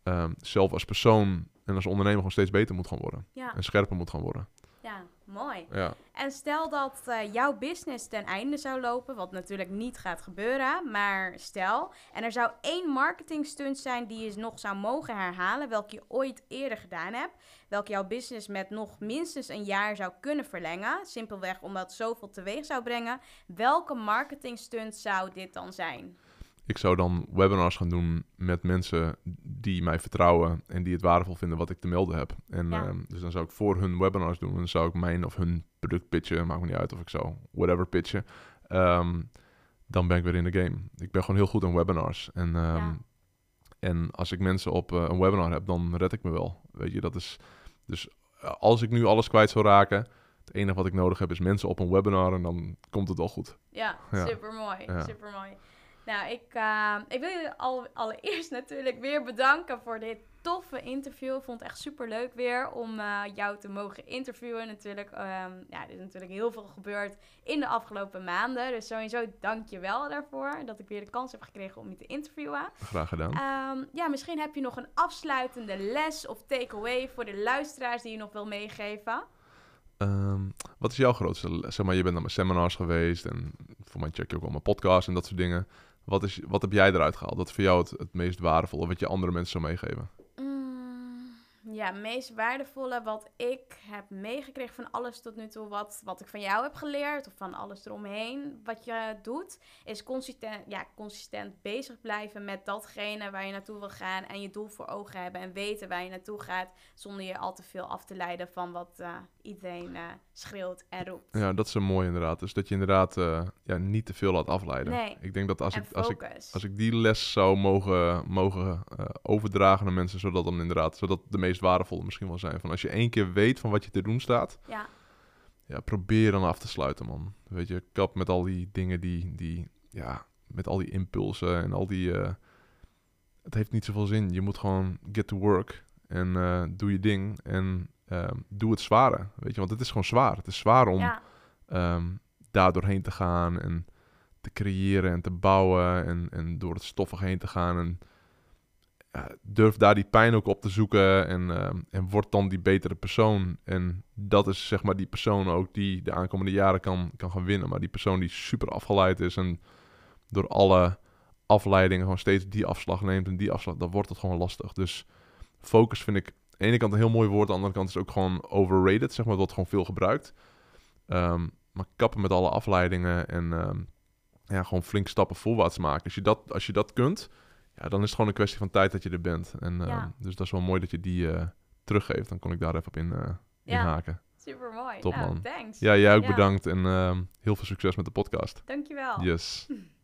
ehm, zelf als persoon en als ondernemer gewoon steeds beter moet gaan worden. Ja. En scherper moet gaan worden. ja, mooi. Ja. En stel dat eh, jouw business ten einde zou lopen, wat natuurlijk niet gaat gebeuren, maar stel, en er zou één marketing stunt zijn die je nog zou mogen herhalen, welke je ooit eerder gedaan hebt, welke jouw business met nog minstens een jaar zou kunnen verlengen, simpelweg omdat het zoveel teweeg zou brengen. Welke marketing stunt zou dit dan zijn? Ik zou dan webinars gaan doen met mensen die mij vertrouwen en die het waardevol vinden wat ik te melden heb. En Ja. ehm, dus dan zou ik voor hun webinars doen en dan zou ik mijn of hun product pitchen, maakt me niet uit of ik zou whatever pitchen. Ehm, dan ben ik weer in de game. Ik ben gewoon heel goed in webinars. En, ehm, Ja. en als ik mensen op eh, een webinar heb, dan red ik me wel. Weet je, dat is. Dus eh, als ik nu alles kwijt zou raken, het enige wat ik nodig heb is mensen op een webinar en dan komt het wel goed. Ja, Ja. supermooi. Ja. Supermooi. Nou, ik, eh, ik wil jullie al, allereerst natuurlijk weer bedanken voor dit toffe interview. Ik vond het echt super leuk weer om eh, jou te mogen interviewen. Natuurlijk, ehm, ja, er is natuurlijk heel veel gebeurd in de afgelopen maanden. Dus sowieso dank je wel daarvoor dat ik weer de kans heb gekregen om je te interviewen. Graag gedaan. Ehm, ja, misschien heb je nog een afsluitende les of takeaway voor de luisteraars die je nog wil meegeven. Ehm, wat is jouw grootste les? Zeg maar, je bent naar mijn seminars geweest en voor mij check je ook wel mijn podcast en dat soort dingen. Wat, is, wat heb jij eruit gehaald? Wat voor jou het, het meest waardevolle wat je andere mensen zou meegeven? Mm, ja, meest waardevolle wat ik heb meegekregen van alles tot nu toe, wat, wat ik van jou heb geleerd, of van alles eromheen wat je doet, is consistent, ja, consistent bezig blijven met datgene waar je naartoe wil gaan en je doel voor ogen hebben en weten waar je naartoe gaat, zonder je al te veel af te leiden van wat eh, iedereen eh, schreeuwt en roept. Ja, dat is een mooi inderdaad. Dus dat je inderdaad eh, ja, niet te veel laat afleiden. Nee. Ik denk dat als en ik, als, ik, als ik die les zou mogen, mogen eh, overdragen aan mensen, zodat dan inderdaad, zodat de meest waardevolle misschien wel zijn. Van als je één keer weet van wat je te doen staat, ja, ja, probeer dan af te sluiten, man. Weet je, kap met al die dingen die, die ja, met al die impulsen en al die... het heeft niet zoveel zin. Je moet gewoon get to work en doe je ding en ehm, doe het zware, weet je. Want het is gewoon zwaar. Het is zwaar om ja, ehm, daar doorheen te gaan en te creëren en te bouwen en, en door het stoffig heen te gaan. En ja, durf daar die pijn ook op te zoeken en, ehm, en word dan die betere persoon. En dat is zeg maar die persoon ook die de aankomende jaren kan, kan gaan winnen. Maar die persoon die super afgeleid is en door alle afleidingen gewoon steeds die afslag neemt en die afslag, dan wordt het gewoon lastig. Dus focus vind ik de ene kant een heel mooi woord, aan de andere kant is het ook gewoon overrated, zeg maar, wordt gewoon veel gebruikt. Ehm, maar kappen met alle afleidingen en ehm, ja, gewoon flink stappen voorwaarts maken. Als je dat, als je dat kunt, ja, dan is het gewoon een kwestie van tijd dat je er bent. En, ehm, Ja. Dus dat is wel mooi dat je die eh, teruggeeft. Dan kon ik daar even op in, eh Ja. inhaken. Super mooi. Top, nou, man. thanks. Ja, jij ook Ja. bedankt en heel veel succes met de podcast. Dankjewel. Yes.